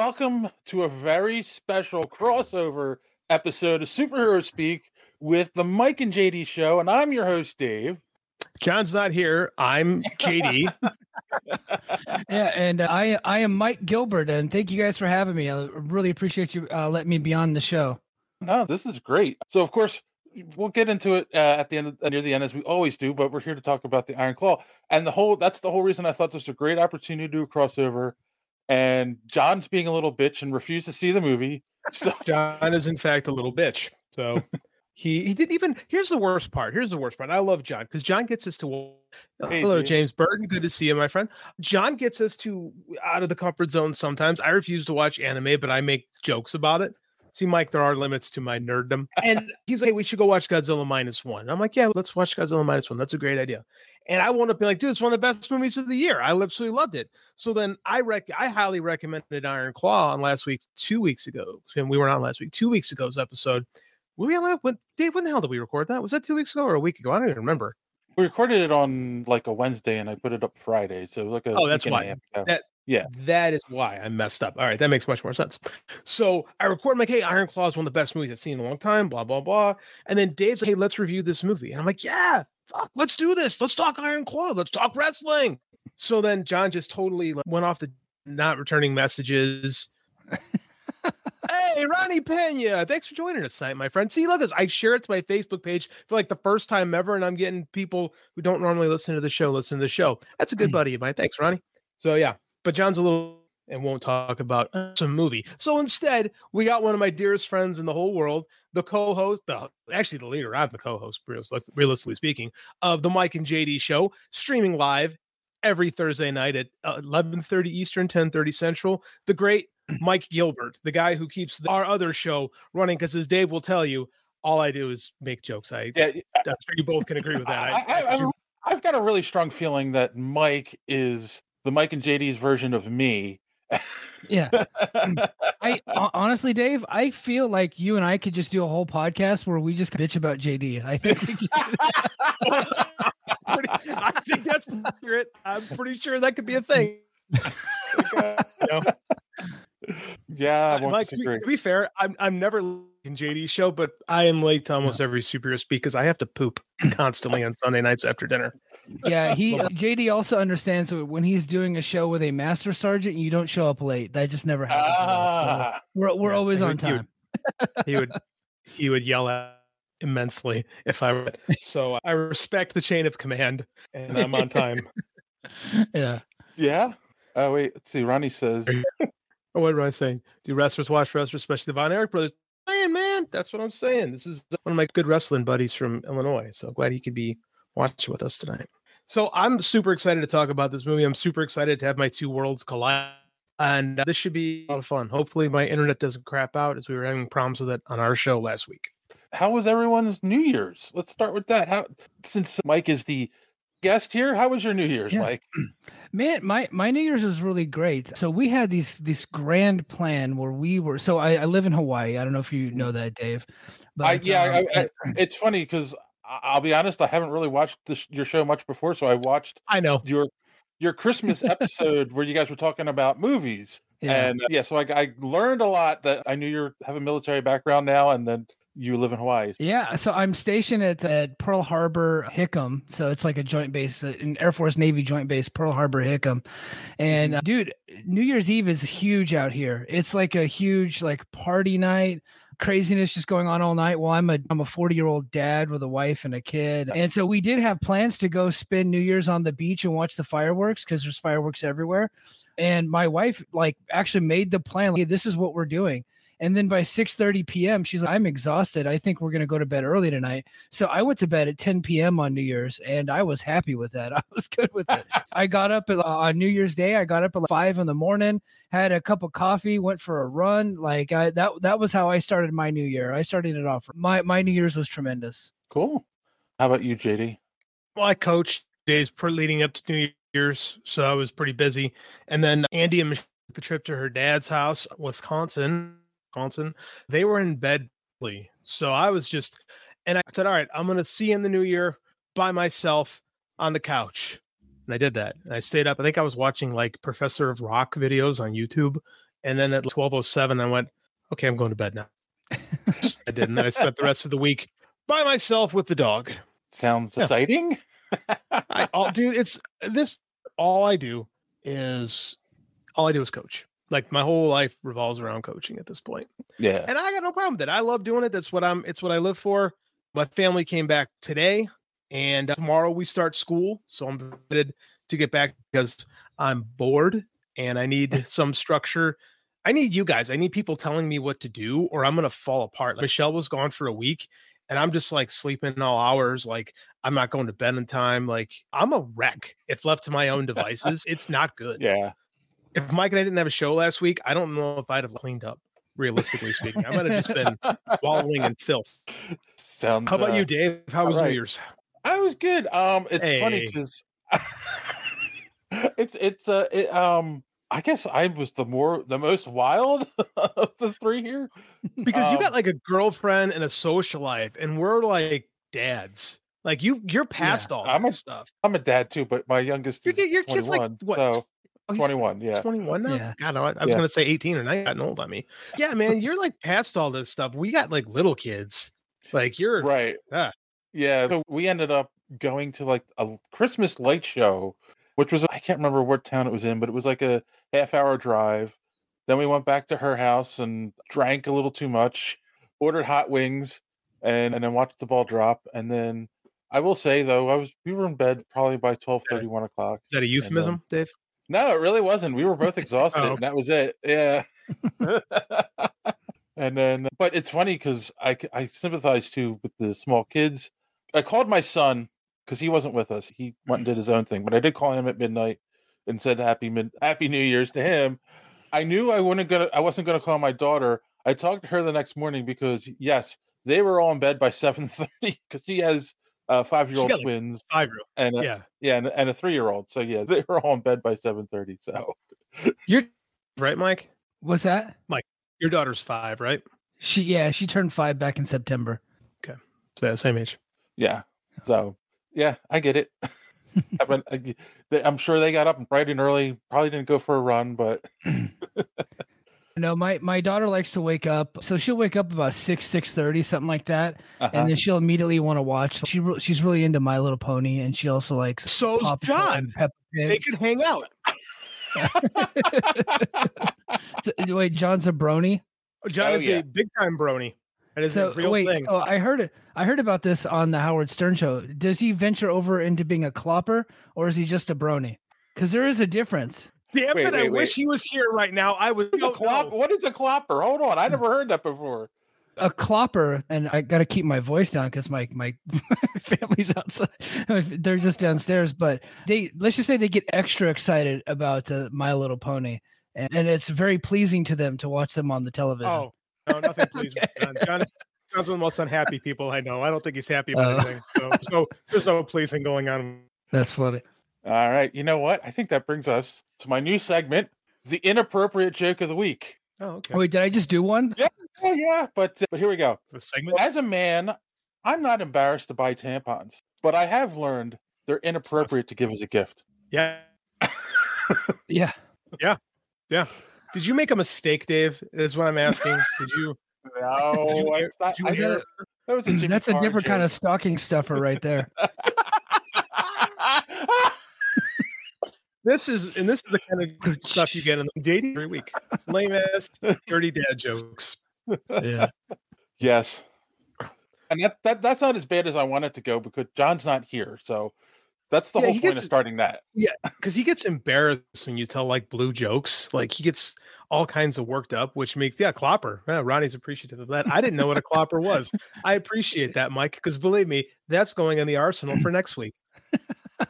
everyone, and welcome to a very special crossover episode of Superhero Speak with the Mike and JD Show. And I'm your host, Dave. John's not here. I'm JD. yeah, and uh, I I am Mike Gilbert, and thank you guys for having me. I really appreciate you uh, letting me be on the show. No, this is great. So, of course, we'll get into it uh, at the end, of, near the end, as we always do. But we're here to talk about the Iron Claw, and the whole. That's the whole reason I thought this was a great opportunity to do a crossover. And John's being a little bitch and refused to see the movie. So John is in fact a little bitch. So he he didn't even. Here's the worst part. Here's the worst part. I love John because John gets us to. Hey, hello, dude. James Burton. Good to see you, my friend. John gets us to out of the comfort zone sometimes. I refuse to watch anime, but I make jokes about it. See, Mike, there are limits to my nerddom. And he's like, hey, we should go watch Godzilla minus one. And I'm like, yeah, let's watch Godzilla minus one. That's a great idea. And I wound up being like, dude, it's one of the best movies of the year. I absolutely loved it. So then I rec I highly recommended Iron Claw on last week, two weeks ago. And we were on last week, two weeks ago's episode. We on when Dave, when the hell did we record that? Was that two weeks ago or a week ago? I don't even remember. We recorded it on like a Wednesday and I put it up Friday. So like a Oh, that's why. That, yeah. That is why I messed up. All right, that makes much more sense. So I record, I'm like, hey, Iron Claw is one of the best movies I've seen in a long time, blah, blah, blah. And then Dave's like, hey, let's review this movie. And I'm like, yeah, fuck, let's do this. Let's talk Iron Claw. Let's talk wrestling. So then John just totally went off the not returning messages. hey, Ronnie Pena, thanks for joining us tonight, my friend. See, look, I share it to my Facebook page for like the first time ever, and I'm getting people who don't normally listen to the show listen to the show. That's a good mm. buddy of mine. Thanks, Ronnie. So yeah, but John's a little and won't talk about some movie. So instead, we got one of my dearest friends in the whole world, the co-host, the actually the leader, I'm the co-host, realistically speaking, of the Mike and JD show, streaming live every Thursday night at 11:30 uh, Eastern, 10:30 Central. The great Mike Gilbert, the guy who keeps our other show running, because as Dave will tell you, all I do is make jokes. I, yeah, I'm sure you both can agree with that. I, I, I've got a really strong feeling that Mike is the Mike and JD's version of me. Yeah. Mm. I honestly, Dave, I feel like you and I could just do a whole podcast where we just bitch about JD. I think I think that's accurate. I'm pretty sure that could be a thing. uh, you know, yeah, I like, to, be, to, be, fair, I'm I'm never in JD's show, but I am late to almost every superhero speak because I have to poop constantly on Sunday nights after dinner. Yeah, he uh, JD also understands that when he's doing a show with a master sergeant, you don't show up late. That just never happens. Ah, we're we're yeah, always on time. He would, he would he would yell at immensely if I were. So I respect the chain of command, and I'm on time. yeah. Yeah. Oh wait, let's see. Ronnie says or what am I saying? Do wrestlers watch wrestlers, especially the Von Erich brothers? Man, man, that's what I'm saying. This is uh, one of my good wrestling buddies from Illinois. So glad he could be watching with us tonight. So I'm super excited to talk about this movie. I'm super excited to have my two worlds collide. And uh, this should be a lot of fun. Hopefully, my internet doesn't crap out as we were having problems with it on our show last week. How was everyone's New Year's? Let's start with that. How, since Mike is the guest here, how was your New Year's, yeah. Mike? Man, my my New Year's was really great. So we had these this grand plan where we were. So I, I live in Hawaii. I don't know if you know that, Dave. But I, yeah, um, I, I, it's funny because I'll be honest, I haven't really watched this, your show much before. So I watched. I know your your Christmas episode where you guys were talking about movies. Yeah. And uh, yeah, so I, I learned a lot that I knew you have a military background now, and then you live in Hawaii. Yeah, so I'm stationed at, at Pearl Harbor Hickam. So it's like a joint base, uh, an Air Force Navy joint base, Pearl Harbor Hickam. And uh, dude, New Year's Eve is huge out here. It's like a huge like party night craziness just going on all night. Well, I'm a I'm a 40 year old dad with a wife and a kid, and so we did have plans to go spend New Year's on the beach and watch the fireworks because there's fireworks everywhere. And my wife like actually made the plan. Like, hey, this is what we're doing. And then by 6 30 p.m., she's like, I'm exhausted. I think we're going to go to bed early tonight. So I went to bed at 10 p.m. on New Year's and I was happy with that. I was good with it. I got up at, uh, on New Year's Day. I got up at like five in the morning, had a cup of coffee, went for a run. Like I, that, that was how I started my new year. I started it off. My, my New Year's was tremendous. Cool. How about you, JD? Well, I coached days per leading up to New Year's. So I was pretty busy. And then Andy and Michelle took the trip to her dad's house, Wisconsin Wisconsin, they were in bed. So I was just, and I said, all right, I'm going to see in the new year by myself on the couch. And I did that. And I stayed up. I think I was watching like Professor of Rock videos on YouTube And then at 1207, I went, okay, I'm going to bed now. I didn't. I spent the rest of the week by myself with the dog. Sounds yeah. exciting. I, all, dude, it's this. All I do is all I do is coach. Like my whole life revolves around coaching at this point. Yeah, and I got no problem with it. I love doing it. That's what I'm. It's what I live for. My family came back today, and uh, tomorrow we start school. So I'm excited to get back because I'm bored and I need some structure. I need you guys. I need people telling me what to do, or I'm gonna fall apart. Like Michelle was gone for a week, and I'm just like sleeping all hours. Like I'm not going to bed in time. Like I'm a wreck if left to my own devices. it's not good. Yeah. If Mike and I didn't have a show last week, I don't know if I'd have cleaned up. Realistically speaking, I might have just been wallowing in filth. Sounds. How about uh, you, Dave? How was right. New Year's? I was good. Um, it's hey. funny because it's it's uh it, um I guess I was the more the most wild of the three here because um, you got um like a girlfriend and a social life, and we're like dads. Like you, you're past yeah, all I'm a, stuff. I'm a dad too, but my youngest your, your kid's like what? So oh, 21, yeah, 21 now. Yeah. God, I, I was yeah. gonna say 18 or 9. Gotten old on me. Yeah, man, you're like past all this stuff. We got like little kids. Like you're right. Yeah, yeah. So we ended up going to like a Christmas light show, which was I can't remember what town it was in, but it was like a half hour drive. Then we went back to her house and drank a little too much, ordered hot wings, and, and then watched the ball drop. And then I will say though, I was we were in bed probably by 12 30, 1 o'clock. Is that a um, euphemism, and, Dave? No, it really wasn't. We were both exhausted, oh. and that was it. Yeah. and then, but it's funny because I I sympathize too with the small kids. I called my son because he wasn't with us. He went and did his own thing, but I did call him at midnight and said happy mid happy New Year's to him. I knew I wouldn't gonna I wasn't gonna call my daughter. I talked to her the next morning because yes, they were all in bed by seven thirty because she has uh, five year old twins, five year old, and a, yeah, yeah, and, and a three year old. So yeah, they were all in bed by seven thirty. So you're right, Mike. What's that, Mike? Your daughter's five, right? She yeah, she turned five back in September. Okay, so yeah, same age. Yeah. So yeah, I get it. I'm sure they got up bright and early. Probably didn't go for a run, but no, my my daughter likes to wake up, so she'll wake up about six six thirty something like that, uh-huh. and then she'll immediately want to watch. She she's really into My Little Pony, and she also likes. So's John. They could hang out. so, wait, John's a brony. Oh, John oh, is yeah. a big time brony. That is so, a real wait, thing. So I heard it. I heard about this on the Howard Stern show. Does he venture over into being a clopper, or is he just a brony? Because there is a difference. Damn wait, it! Wait, I wait. wish he was here right now. I was. A clop- what is a clopper? Hold on, I never heard that before. A clopper, and I got to keep my voice down because my my family's outside. They're just downstairs, but they let's just say they get extra excited about uh, My Little Pony, and, and it's very pleasing to them to watch them on the television. Oh, no, nothing pleasing. okay. John, is, John's one of the most unhappy people I know. I don't think he's happy about uh, anything. So, so there's no pleasing going on. That's funny. All right. You know what? I think that brings us to my new segment, the inappropriate joke of the week. Oh, okay. Wait, did I just do one? Yeah, yeah, yeah. But uh, but here we go. As a man, I'm not embarrassed to buy tampons, but I have learned they're inappropriate to give as a gift. Yeah. yeah. Yeah. Yeah. Did you make a mistake, Dave? Is what I'm asking. Did you? No, you, not, that, a, that was a that's a different joke. kind of stocking stuffer right there. this is and this is the kind of stuff you get in the dating every week. Lame ass, dirty dad jokes. Yeah. Yes. And that, that that's not as bad as I want it to go because John's not here. So that's the yeah, whole point gets, of starting that. Yeah, because he gets embarrassed when you tell like blue jokes. Like he gets all kinds of worked up, which makes yeah, clopper. Yeah, Ronnie's appreciative of that. I didn't know what a clopper was. I appreciate that, Mike, because believe me, that's going in the arsenal for next week.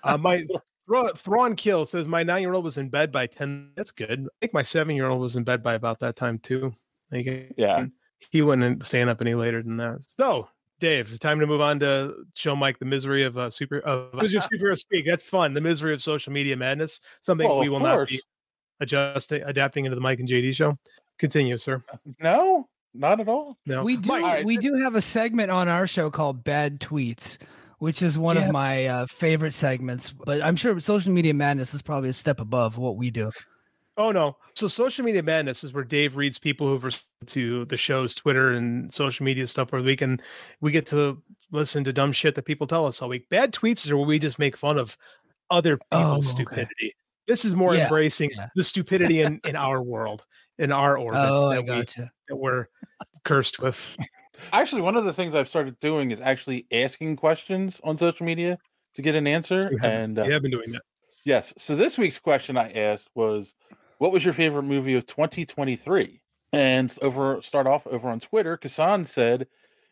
Uh, my Thrawn Kill says my nine year old was in bed by ten. That's good. I think my seven year old was in bed by about that time too. Like, yeah, he wouldn't stand up any later than that. So Dave, it's time to move on to show Mike the misery of uh, super of uh, superhero speak. That's fun. The misery of social media madness. Something well, we will course. not be adjusting, adapting into the Mike and JD show. Continue, sir. No, not at all. No, we do. Mike, we do have a segment on our show called Bad Tweets, which is one yeah. of my uh, favorite segments. But I'm sure social media madness is probably a step above what we do. Oh no! So social media madness is where Dave reads people who've responded to the show's Twitter and social media stuff where we can we get to listen to dumb shit that people tell us all week. Bad tweets are where we just make fun of other people's oh, stupidity. Okay. This is more yeah, embracing yeah. the stupidity in, in our world, in our orbit oh, that, we, that we're cursed with. Actually, one of the things I've started doing is actually asking questions on social media to get an answer. and uh, you have been doing that. Yes. So this week's question I asked was, "What was your favorite movie of 2023?" And over start off over on Twitter, Kasan said,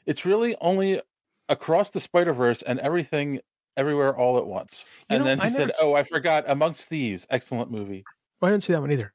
"It's really only across the Spider Verse and everything, everywhere, all at once." You and know, then he I said, "Oh, I forgot, Amongst Thieves, excellent movie." I didn't see that one either.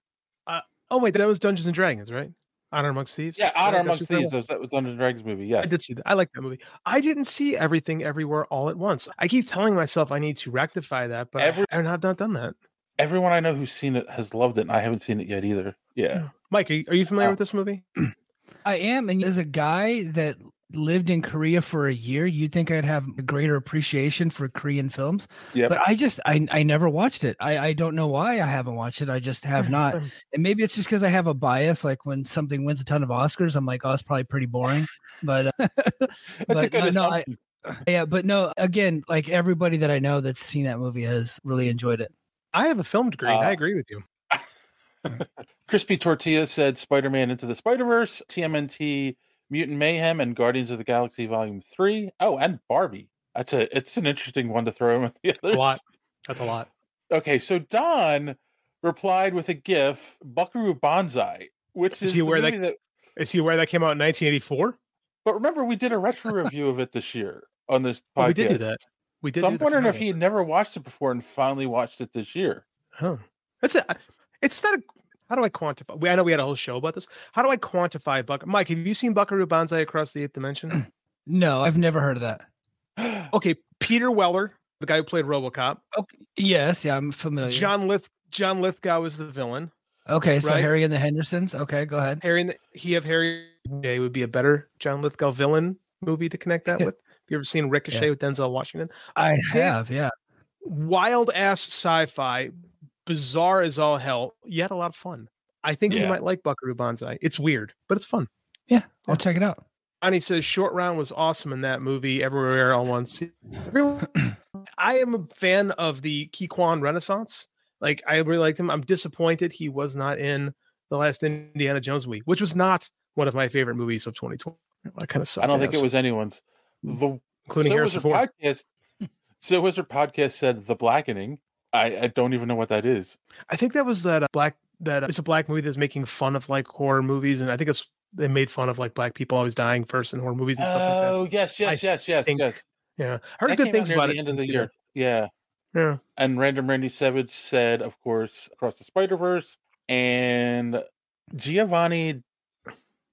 Uh, oh wait, that was Dungeons and Dragons, right? Honor Amongst Thieves. Yeah, Honor Amongst Thieves. That was, that was Dungeons and Dragons movie. Yes, I did see that. I like that movie. I didn't see everything everywhere all at once. I keep telling myself I need to rectify that, but Every, I have not done that. Everyone I know who's seen it has loved it, and I haven't seen it yet either. Yeah, Mike, are you, are you familiar uh, with this movie? I am, and there's a guy that lived in Korea for a year, you'd think I'd have a greater appreciation for Korean films. Yeah. But I just I I never watched it. I I don't know why I haven't watched it. I just have not. And maybe it's just because I have a bias. Like when something wins a ton of Oscars, I'm like, oh, it's probably pretty boring. But uh, but uh, no, I, yeah, but no. Again, like everybody that I know that's seen that movie has really enjoyed it. I have a film degree. Uh, I agree with you. Crispy Tortilla said Spider-Man into the Spider-Verse. TMNT Mutant Mayhem and Guardians of the Galaxy Volume Three. Oh, and Barbie. That's a it's an interesting one to throw in with the others. A lot. That's a lot. Okay, so Don replied with a GIF, Buckaroo Banzai, which is, is he where that, that is he where that came out in 1984? But remember, we did a retro review of it this year on this podcast. Oh, we did do that. We did. So I'm wondering if he had never watched it before and finally watched it this year. Oh, that's it. It's not a how do I quantify? We, I know we had a whole show about this. How do I quantify Buck? Mike, have you seen Buckaroo Banzai across the eighth dimension? No, I've never heard of that. okay, Peter Weller, the guy who played RoboCop. Okay, yes, yeah, I'm familiar. John Lith John Lithgow is the villain. Okay, so right? Harry and the Hendersons. Okay, go ahead. Harry and the, he have Harry Day would be a better John Lithgow villain movie to connect that with. Have you ever seen Ricochet yeah. with Denzel Washington? I have, yeah. Wild ass sci-fi, bizarre as all hell, yet a lot of fun. I think yeah. you might like Buckaroo Banzai. It's weird, but it's fun. Yeah, I'll yeah. check it out. And he says short round was awesome in that movie. Everywhere all once. I am a fan of the Ke Quan Renaissance. Like I really liked him. I'm disappointed he was not in the last Indiana Jones movie, which was not one of my favorite movies of 2020. I kind of I don't think it was anyone's. The, including so Harrison Ford. Podcast, so Wizard podcast said the blackening. I, I don't even know what that is. I think that was that uh, black that it's a black movie that's making fun of like horror movies, and I think it's they made fun of like black people always dying first in horror movies and stuff like that. Oh yes, yes, I yes, yes, think, yes. Yeah, I heard that good things about the it. End of the year. Yeah, yeah. And Random Randy Savage said, of course, across the Spider Verse, and Giovanni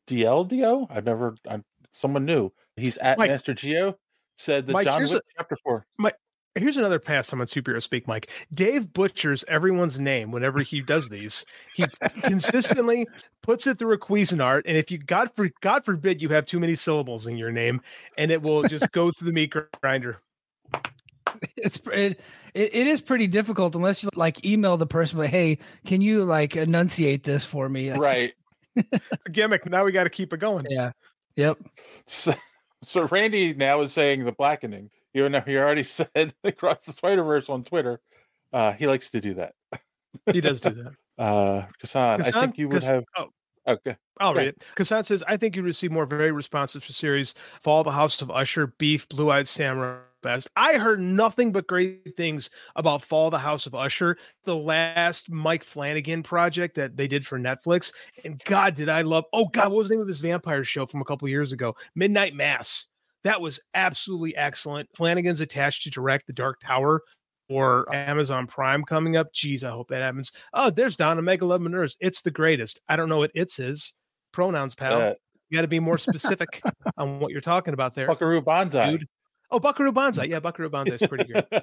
Dieldio. I've never. I'm someone new. He's at Mike, Master Geo. Said that Mike, John Wick a, chapter four. Mike, Here's another pastime on superhero speak, Mike. Dave butchers everyone's name whenever he does these. He consistently puts it through a Cuisinart, and if you God for God forbid you have too many syllables in your name, and it will just go through the meat grinder. It's it, it is pretty difficult unless you like email the person, like, hey, can you like enunciate this for me? Right. gimmick. Now we got to keep it going. Yeah. Yep. So, so Randy now is saying the blackening even though he already said across the Spider Verse on Twitter, uh, he likes to do that. he does do that. Uh, Kasan, I think you would have. Oh. Okay. I'll read it. Kasan says, I think you receive more very responsive series Fall the House of Usher, Beef, Blue Eyed Samurai best. I heard nothing but great things about Fall the House of Usher, the last Mike Flanagan project that they did for Netflix. And God, did I love oh God, what was the name of this vampire show from a couple years ago? Midnight Mass. That was absolutely excellent. Flanagan's attached to direct The Dark Tower or Amazon Prime coming up. Geez, I hope that happens. Oh, there's Donna Megalomanirs. It's the greatest. I don't know what it's is. Pronouns, pal. Uh, you got to be more specific on what you're talking about there. Buckaroo Banzai. Dude. Oh, Buckaroo Banzai. Yeah, Buckaroo Banzai is pretty good.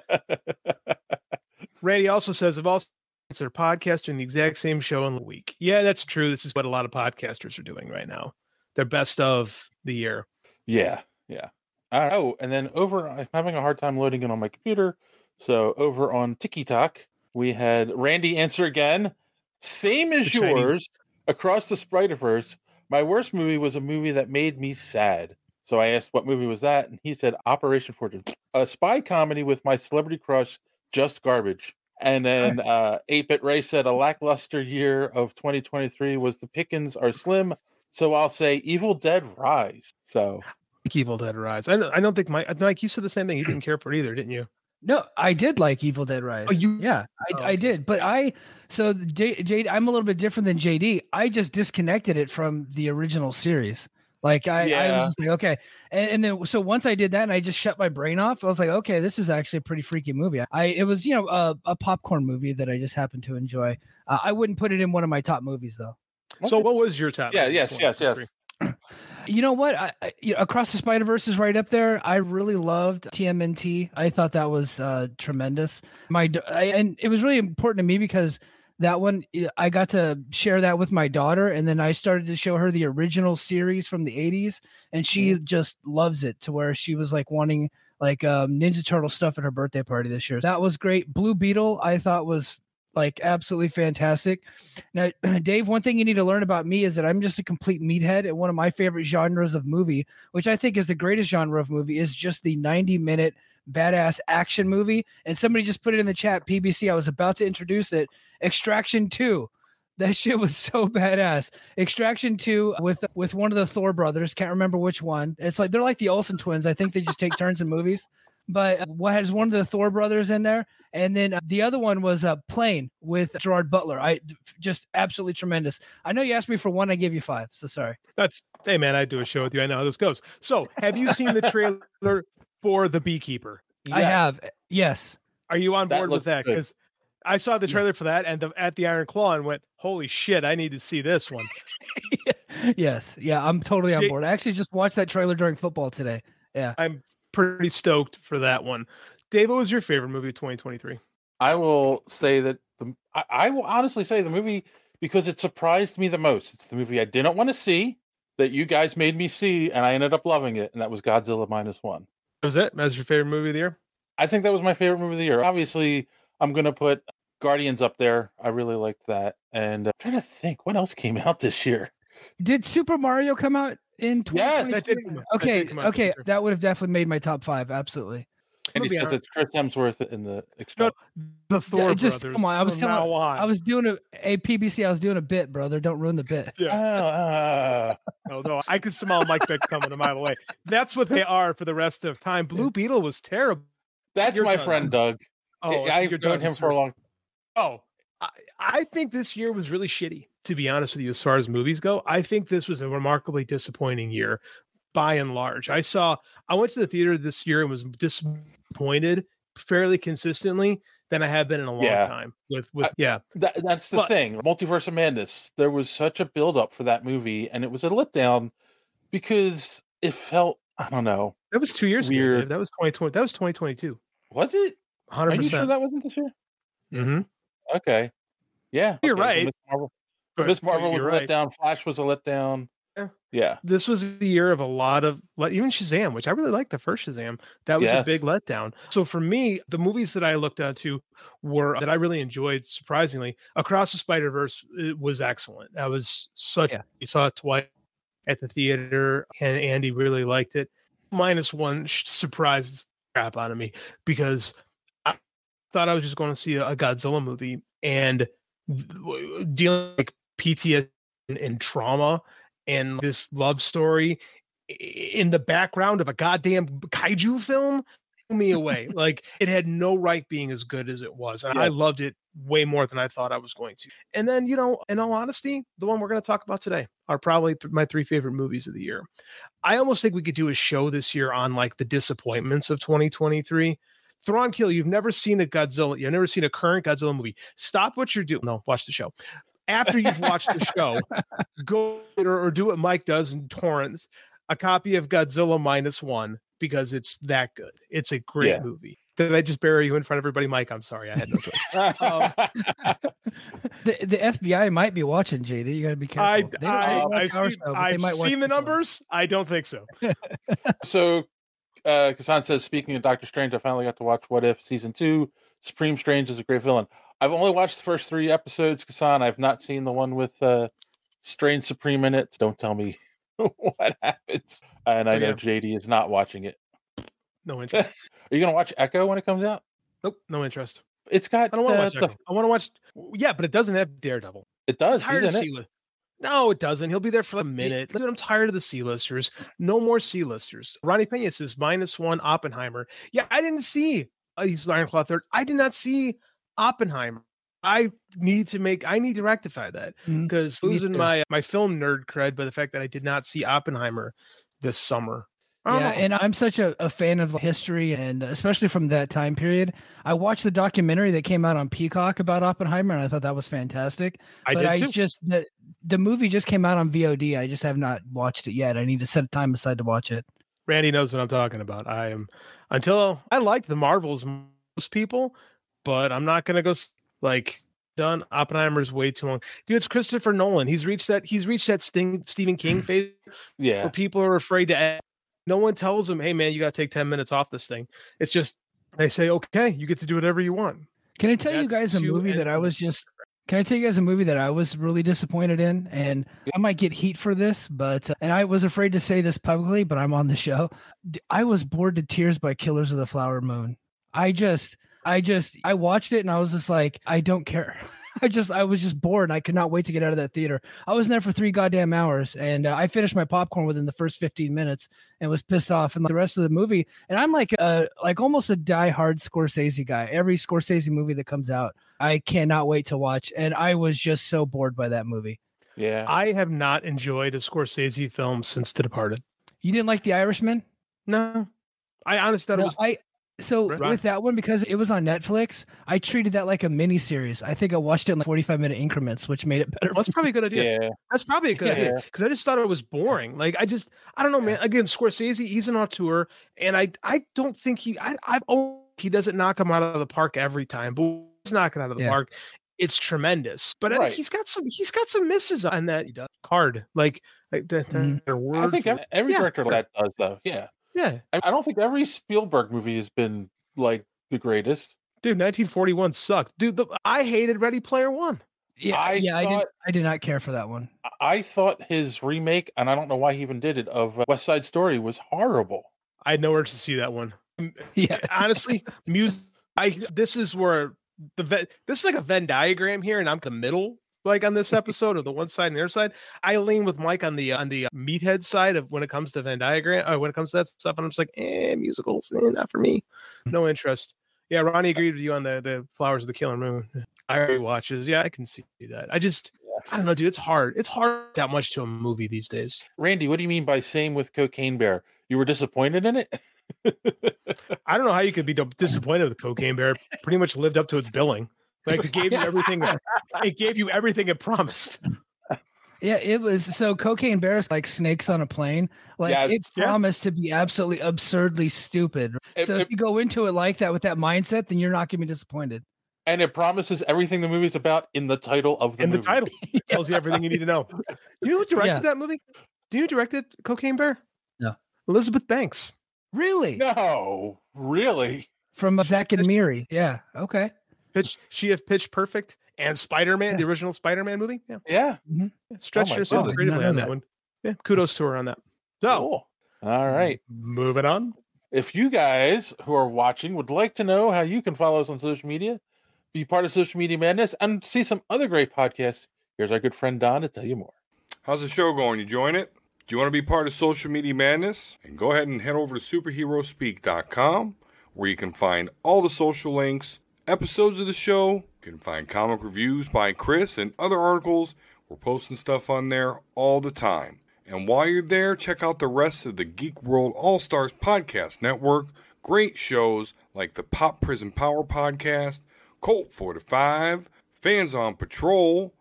Randy also says, of all they're podcasting the exact same show in the week. Yeah, that's true. This is what a lot of podcasters are doing right now. Their best of the year. Yeah. Yeah. Oh, and then over, I'm having a hard time loading it on my computer. So over on TikTok, we had Randy answer again. Same as The yours. Chinese- Across the Spider-Verse, my worst movie was a movie that made me sad. So I asked what movie was that, and he said Operation Fortune, a spy comedy with my celebrity crush, just garbage. And then uh, 8-Bit Ray said a lackluster year of 2023 was the pickings are slim. So I'll say Evil Dead Rise. So Evil Dead Rise. I, don't- I don't think Mike. Mike, you said the same thing. You didn't care for it either, didn't you? No, I did like Evil Dead Rise. Oh, you- Yeah, I, Oh, I did. But I, so the J, J, I'm a little bit different than JD. I just disconnected it from the original series. Like I, I was just like, okay. And, and then, so once I did that and I just shut my brain off, I was like, okay, this is actually a pretty freaky movie. I, it was, you know, a, a popcorn movie that I just happened to enjoy. Uh, I wouldn't put it in one of my top movies though. So, what was your top? yeah, movie yes, yes, yes. 2023? You know what? I, I, you know, Across the Spider Verse is right up there. I really loved TMNT. I thought that was uh, tremendous. My I, and it was really important to me because that one I- I got to share that with my daughter, and then I started to show her the original series from the '80s, and she just loves it to where she was like wanting like um, Ninja Turtle stuff at her birthday party this year. That was great. Blue Beetle, I thought was like absolutely fantastic. Now, Dave, one thing you need to learn about me is that I'm just a complete meathead, and one of my favorite genres of movie, which I think is the greatest genre of movie, is just the 90 minute badass action movie. And somebody just put it in the chat, PBC. I was about to introduce it. Extraction 2. That shit was so badass. Extraction 2 with with one of the Thor brothers, can't remember which one. It's like they're like the Olsen twins. I think they just take turns in movies. But what has one of the Thor brothers in there? And then uh, the other one was a uh, Plane with Gerard Butler. I just absolutely tremendous. I know you asked me for one, I gave you five. So sorry. That's hey man, I do a show with you. I know how this goes. So, have you seen the trailer for The Beekeeper? I have. Yes. Are you on That board with that? Because I saw the Yeah. trailer for that and the, at the Iron Claw and went, "Holy shit, I need to see this one." yes. Yeah. I'm totally on board. I actually just watched that trailer during football today. Yeah. I'm pretty stoked for that one. Dave, what was your favorite movie of 2023? I will say that the I, I will honestly say the movie because it surprised me the most. It's the movie I didn't want to see that you guys made me see, and I ended up loving it, and that was Godzilla minus one. That was it? That was your favorite movie of the year? I think that was my favorite movie of the year. Obviously, I'm gonna put Guardians up there. I really liked that, and uh, I'm trying to think what else came out this year. Did Super Mario come out in Yes, 2023? that did come out. That did Okay. come out Okay. That would have definitely made my top five. Absolutely. And he says it's Chris Hemsworth in the extra. The Thor just- brothers. come on, I was telling- I was doing a, a PBC. I was doing a bit, brother. Don't ruin the bit. Yeah. Ah, ah. No, no, I could smell Mike Beck coming a mile away. That's what they are for the rest of time. Blue Beetle was terrible. that's You're my done. friend Doug. Oh, so I've you're known done, him sir. for a long. Oh, I, I think this year was really shitty, to be honest with you, as far as movies go. I think this was a remarkably disappointing year by and large. I saw, I went to the theater this year and was disappointed fairly consistently than I have been in a long Yeah. time. With, with, yeah. That, that's the But- thing. Multiverse of Madness. There was such a build up for that movie, and it was a letdown because it felt. I don't know. That was two years ago. Weird. Dave. That was 2020. That was 2022. Was it? 100%. Are you sure that wasn't this year? Mhm. Okay. Yeah. You're okay, right. Miss Marvel, Miss Marvel was you're a letdown. Flash was a letdown. Yeah. This was the year of a lot of like even Shazam, which I really liked the first Shazam. That was a big letdown. So for me, the movies that I looked at to were that I really enjoyed. Surprisingly, Across the Spider Verse was excellent. That was such. Yeah. Saw it twice at the theater, and Andy really liked it. Minus one surprised the crap out of me because I thought I was just going to see a, Godzilla movie and dealing with like PTSD and trauma and this love story in the background of a goddamn kaiju film blew me away. like it had no right being as good as it was. And I loved it way more than I thought I was going to. And then, you know, in all honesty, the one we're going to talk about today are probably th- my three favorite movies of the year. I almost think we could do a show this year on like the disappointments of 2023. Thrawn Kill, you've never seen a Godzilla, you've never seen a current Godzilla movie. Stop what you're doing. No, watch the show. After you've watched the show, go or, or do what Mike does in torrents, a copy of Godzilla minus one because it's that good. It's a great Yeah. movie. Did I just bury you in front of everybody, Mike? I'm sorry, I had no choice. The, the FBI might be watching, JD. You got to be careful. I, I, I've seen, show, I've might seen the this one. numbers. I don't think so. so, uh, Kasan says, speaking of Doctor Strange, I finally got to watch What If season two. Supreme Strange is a great villain. I've only watched the first three episodes, Kasan. I've not seen the one with uh, Strange Supreme in it. Don't tell me what happens. And I oh, know JD is not watching it. No interest. Are you gonna watch Echo when it comes out? Nope, no interest. It's got. I don't want to watch. The... I want to watch. Yeah, but it doesn't have Daredevil. It does. I'm tired of it. No, it doesn't. He'll be there for a minute. I'm tired of the C-listers. No more C-listers. Ronnie Pena says minus one Oppenheimer. Yeah, I didn't see. Uh, he's Iron Claw third. I did not see Oppenheimer. I need to make I need to rectify that because mm-hmm. losing my my film nerd cred by the fact that I did not see Oppenheimer this summer. Yeah, and I'm such a, a fan of history and especially from that time period. I watched the documentary that came out on Peacock about Oppenheimer and I thought that was fantastic. I but I too. just the the movie just came out on VOD. I just have not watched it yet. I need to set time aside to watch it. Randy knows what I'm talking about. I am until I liked the Marvels most people, but I'm not gonna go like done. Oppenheimer's way too long. Dude, it's Christopher Nolan. He's reached that he's reached that Sting, Stephen King phase yeah. where people are afraid to no one tells him, hey man, you gotta take 10 minutes off this thing. It's just they say, okay, you get to do whatever you want. Can I tell That's you guys a movie that I was just can I tell you guys a movie that I was really disappointed in? And I might get heat for this, but, uh, and I was afraid to say this publicly, but I'm on the show. I was bored to tears by Killers of the Flower Moon. I just, I just, I watched it and I was just like, I don't care. I just, I was just bored. And I could not wait to get out of that theater. I was in there for three goddamn hours, and uh, I finished my popcorn within the first 15 minutes, and was pissed off. And like, the rest of the movie, and I'm like, a, like almost a die-hard Scorsese guy. Every Scorsese movie that comes out, I cannot wait to watch, and I was just so bored by that movie. Yeah, I have not enjoyed a Scorsese film since The Departed. You didn't like The Irishman? No, I honestly thought no, it was. I so right. with that one, because it was on Netflix, I treated that like a mini series. I think I watched it in like 45 minute increments, which made it better. That's probably a good idea. Yeah. That's probably a good yeah. idea. Because I just thought it was boring. Like I just I don't know, man. Again, Scorsese, he's an auteur, and I I don't think he I I've oh he doesn't knock him out of the park every time, but he's knocking out of the yeah. park. It's tremendous. But right. I think he's got some he's got some misses on that card. Like, like the, the, mm-hmm. I think every, every director that does though. Yeah. Yeah. I don't think every Spielberg movie has been like the greatest. Dude, 1941 sucked. Dude, the, I hated Ready Player One. Yeah, I yeah, thought, I did. I did not care for that one. I thought his remake, and I don't know why he even did it, of uh, West Side Story was horrible. I had nowhere to see that one. Yeah, honestly, music. I this is where the this is like a Venn diagram here, and I'm the middle like on this episode of the one side and the other side. I lean with Mike on the on the uh, meathead side of when it comes to Venn diagram or uh, when it comes to that stuff. And I'm just like, eh, musicals, eh, not for me. Hmm. No interest. Yeah, Ronnie agreed with you on the the Flowers of the Killer Moon. I already watches. Yeah, I can see that. I just I don't know, dude. It's hard. It's hard that much to a movie these days. Randy, what do you mean by same with Cocaine Bear? You were disappointed in it? I don't know how you could be disappointed with Cocaine Bear. Pretty much lived up to its billing. Like it gave you everything. it gave you everything it promised. Yeah, it was so cocaine bears like snakes on a plane. Like yeah, it promised to be absolutely absurdly stupid. It, so it, if you go into it like that with that mindset, then you're not gonna be disappointed. And it promises everything the movie's about in the title of the movie. in movie. the title. It tells you everything you need to know. You know who directed yeah. that movie? Do you know directed Cocaine Bear? No. Elizabeth Banks. Really? No, really. From Zack and Miri. Yeah. Okay. Pitch she have pitched perfect and Spider-Man, yeah. the original Spider-Man movie. Yeah. Yeah. Mm-hmm. yeah stretch oh yourself God, creatively on that. that one. Yeah. Kudos to her on that. So cool. all right. Moving on. If you guys who are watching would like to know how you can follow us on social media, be part of social media madness, and see some other great podcasts, here's our good friend Don to tell you more. How's the show going? You join it? Do you want to be part of social media madness? And go ahead and head over to superherospeak.com where you can find all the social links episodes of the show. You can find comic reviews by Chris and other articles. We're posting stuff on there all the time. And while you're there, check out the rest of the Geek World All Stars Podcast Network. Great shows like the Pop Prison Power Podcast, Colt 45, Fans on Patrol,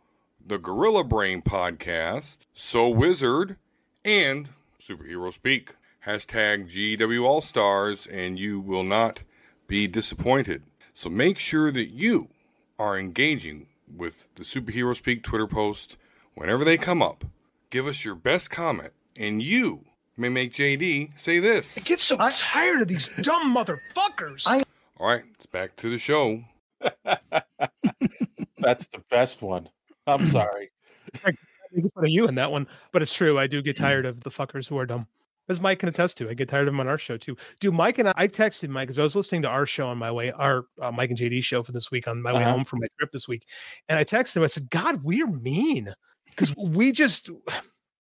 the Gorilla Brain Podcast, So Wizard, and Superhero Speak. Hashtag GW All Stars, and you will not be disappointed. So make sure that you are engaging with the Superhero Speak Twitter post whenever they come up. Give us your best comment, and you may make JD say this. I get so I- tired of these dumb motherfuckers. I- All right, it's back to the show. That's the best one. I'm sorry. I can put a you in that one, but it's true. I do get hmm. tired of the fuckers who are dumb. As Mike can attest to, I get tired of him on our show too. Dude, Mike and I, I texted Mike because I was listening to our show on my way, our uh, Mike and JD show for this week on my way Uh-huh. home from my trip this week, and I texted him. I said, "God, we're mean because we just."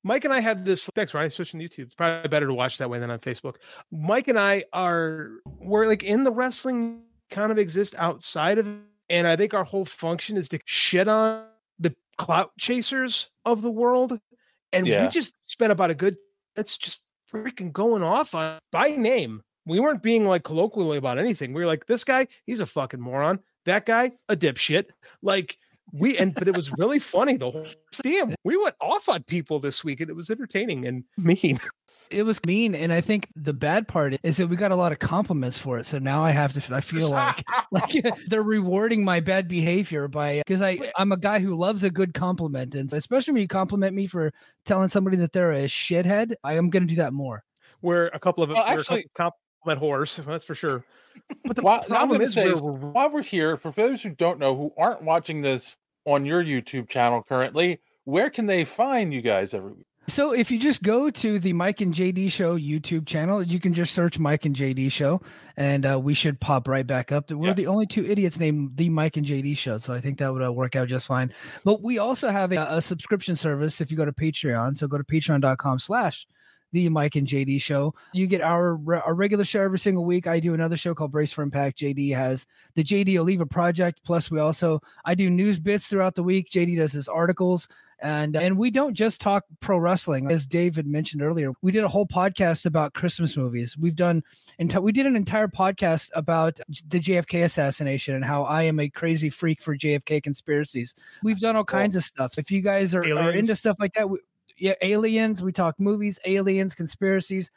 Mike and I had this text right. I switched to YouTube. It's probably better to watch that way than on Facebook. Mike and I are we're like in the wrestling kind of exist outside of and I think our whole function is to shit on the clout chasers of the world, and Yeah. we just spent about a good. It's just freaking going off on by name. We weren't being like colloquially about anything. We were like, this guy, he's a fucking moron. That guy, a dipshit. Like we and but it was really funny the whole damn. We went off on people this week and it was entertaining and mean. It was mean, and I think the bad part is that we got a lot of compliments for it. So now I have to. I feel like like they're rewarding my bad behavior by because I I'm a guy who loves a good compliment, and especially when you compliment me for telling somebody that they're a shithead, I am going to do that more. We're a couple of Well, we're a actually- couple compliment whores, that's for sure. But the While, problem is say, we're, we're- while we're here, for those who don't know, who aren't watching this on your YouTube channel currently, where can they find you guys every week? So if you just go to the Mike and JD Show YouTube channel, you can just search Mike and JD Show, and uh, we should pop right back up. We're Yeah. the only two idiots named the Mike and JD Show, so I think that would uh, work out just fine. But we also have a, a subscription service if you go to Patreon. So go to patreon.com/slash the Mike and JD Show. You get our our regular show every single week. I do another show called Brace for Impact. JD has the JD Oliva Project. Plus, we also I do news bits throughout the week. JD does his articles and and we don't just talk pro wrestling as david mentioned earlier we did a whole podcast about christmas movies we've done enti- we did an entire podcast about the jfk assassination and how i am a crazy freak for jfk conspiracies we've done all kinds of stuff if you guys are, are into stuff like that we, yeah aliens we talk movies aliens conspiracies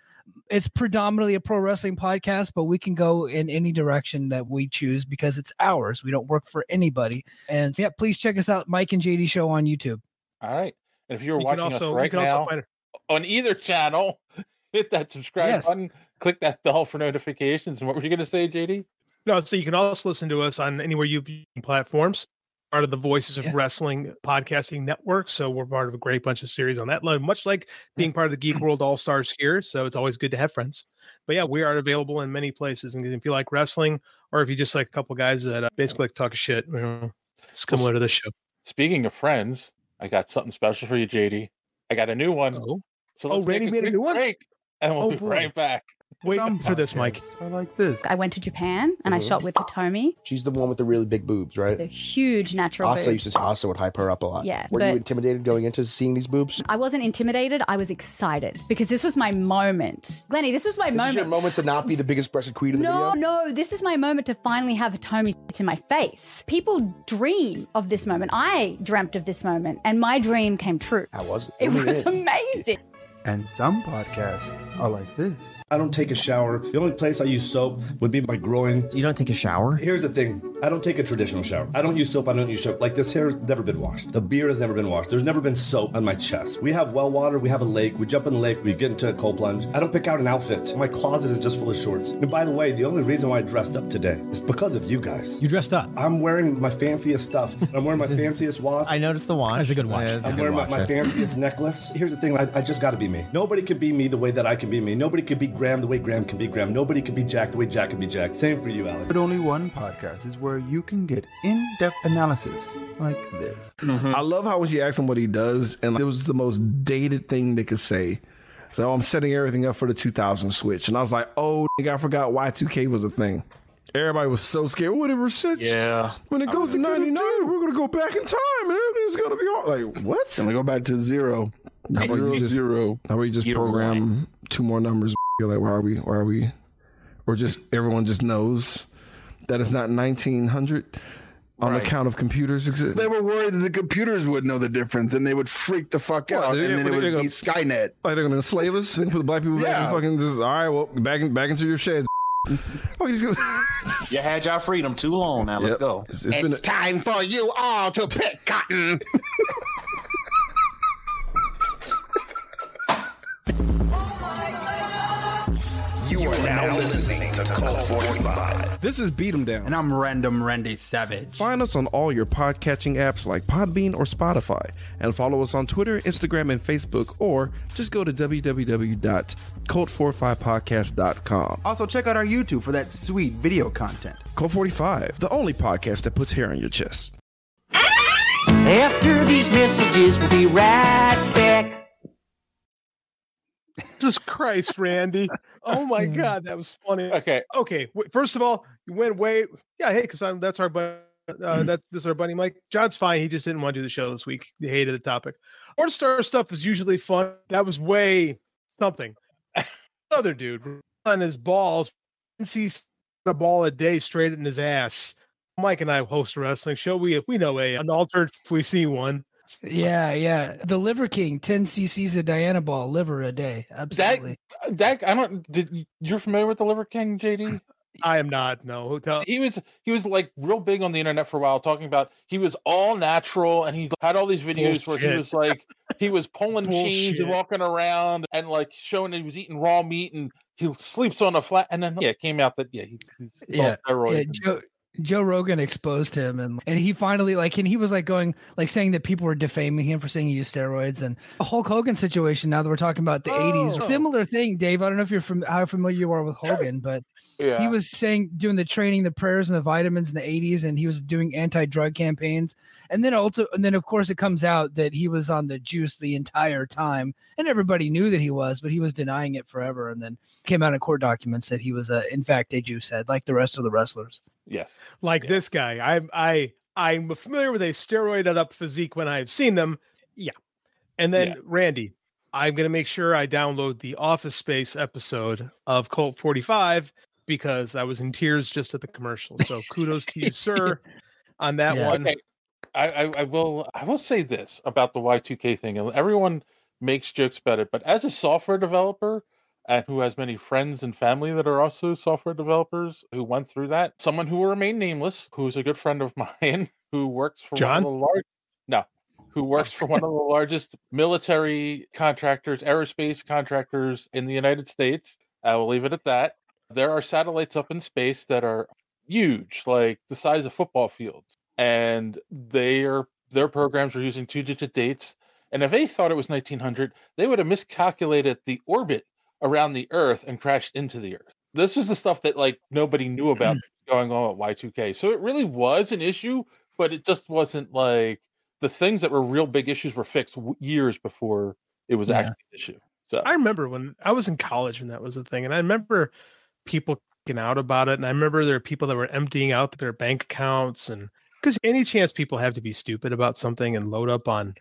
it's predominantly a pro wrestling podcast but we can go in any direction that we choose because it's ours we don't work for anybody and yeah please check us out mike and jd show on youtube All right. And if you're you can watching also us you right can now also find on either channel, hit that subscribe Yes. button, click that bell for notifications. And what were you going to say, JD? No, so you can also listen to us on anywhere you platforms. Part of the Voices of Yeah. Wrestling podcasting network. So we're part of a great bunch of series on that line, much like being part of the Geek World All Stars here. So it's always good to have friends. But yeah, we are available in many places. And if you like wrestling, or if you just like a couple guys that uh, basically like talk shit, you know, similar to this show. Speaking of friends, I got something special for you, JD. I got a new one. Oh, So Oh, Randy a made a new one? break, and we'll Oh, be boy. right back. Wait Some for this, Mike. I like this. I went to Japan and I Mhm. shot with Hitomi, She's the one with the really big boobs, the right? huge natural Asa boobs. used to Asa would hype her up a lot. Yeah, Were you intimidated going into seeing these boobs? I wasn't intimidated. I was excited because this was my moment. Glennie, this was my This moment. is your moment to not be the biggest breasted queen in the No, video. no, this is my moment to finally have Hitomi in my face. People dream of this moment. I dreamt of this moment, and my dream came true. How was it? It was did? amazing. And some podcasts are like this. I don't take a shower. The only place I use soap would be my groin. You don't take a shower? Here's the thing I don't take a traditional shower. I don't use soap. I don't use soap. Like this hair has never been washed. The beard has never been washed. There's never been soap on my chest. We have well water. We have a lake. We jump in the lake. We get into a cold plunge. I don't pick out an outfit. My closet is just full of shorts. And by the way, the only reason why I dressed up today is because of you guys. You dressed up. I'm wearing my fanciest stuff. I'm wearing my fanciest watch. I noticed the watch. It's a good watch. I'm wearing my, my fanciest necklace. Here's the thing I, I just got to be me. Nobody can be me the way that I can be me. Nobody can be Graham the way Graham can be Graham. Nobody can be Jack the way Jack can be Jack. Same for you, Alex. But only one podcast is where you can get in depth analysis like this. Mm-hmm. I love how when she asked him what he does, and it was the most dated thing they could say. So I'm setting everything up for the 2000 Switch, and I was like, "Oh, I forgot Y2K was a thing." Everybody was so scared. Whatever shit. Yeah. When it goes to 99, we're gonna go back in time, and everything's gonna be all like what? I'm go back to zero. How about Zero, you just, zero. How about you just Zero program two more numbers? You're like, why are we? Why are we? Or just everyone just knows that it's not 1900 on Right. account of computers exist. They were worried that the computers would know the difference and they would freak the fuck What, out, and then it would they're be Skynet. Like they're gonna enslave us and put the black people back Yeah. in fucking just all right, well back in, back into your sheds. Oh, You had your freedom too long. Now let's Yep. go. It's, it's been time for you all to pick cotton. now listening to Cult 45. This is Beat 'em Down. And I'm Random Randy Savage. Find us on all your podcatching apps like Podbean or Spotify, and follow us on Twitter, Instagram, and Facebook, or just go to www.cult45podcast.com. Also, check out our YouTube for that sweet video content. Cult 45, the only podcast that puts hair on your chest. After these messages, we'll be right back. Jesus Christ, Randy. Oh my God, that was funny. Okay. Okay. First of all, you went way. Yeah. Hey, because I'm that's our buddy. Uh, that this is our buddy Mike. John's fine. He just didn't want to do the show this week. He hated the topic. Order star stuff is usually fun. That was way something. Other dude on his balls and sees the ball a day straight in his ass. Mike and I host a wrestling show. We we know a an altered if we see one. Yeah, yeah. The Liver King, 10 cc's of Dianabol, liver a day. Absolutely. That I don't. Did you- you're familiar with the Liver King, JD? Uh, I am not. No. hotel. he was he was like real big on the internet for a while, talking about he was all natural and he had all these videos where he was like he was pulling chains and walking around and like showing that he was eating raw meat and he sleeps on a flat. And then yeah, it came out that yeah, he, he's he's yeah, steroids. yeah and- Joe, Joe Rogan exposed him and and he finally like and he was like going like saying that people were defaming him for saying he used steroids and the Hulk Hogan situation now that we're talking about the 80s Oh. similar thing Dave. I don't know if you're from how familiar you are with Hogan but he was saying doing the training the prayers and the vitamins in the 80s and he was doing anti-drug campaigns. And then also and then of course it comes out that he was on the juice the entire time and everybody knew that he was but he was denying it forever and then came out in court documents that he was uh, in fact a juice head like the rest of the wrestlers yes. like this guy. I'm I I'm familiar with a steroided up physique when I've seen them. Yeah. And then Yeah. Randy, I'm gonna make sure I download the Office Space episode of Cult 45 because I was in tears just at the commercial. So kudos to you, sir, on that Yeah. one. Okay. I, I, I will I will say this about the Y2K thing. and Everyone makes jokes about it, but as a software developer and who has many friends and family that are also software developers who went through that, someone who will remain nameless, who's a good friend of mine, who works for John? one of the large no, who oh. works for one of the largest military contractors, aerospace contractors in the United States. I will leave it at that. There are satellites up in space that are huge, like the size of football fields, and they are their programs are using two-digit dates. And if they thought it was 1900, they would have miscalculated the orbit around the Earth and crashed into the Earth. This was the stuff that like nobody knew about mm. going on at Y2K. So it really was an issue, but it just wasn't like the things that were real big issues were fixed w- years before it was Yeah. actually an issue. So I remember when I was in college and that was a thing, and I remember people getting out about it, and I remember there were people that were emptying out their bank accounts, and because any chance people have to be stupid about something and load up on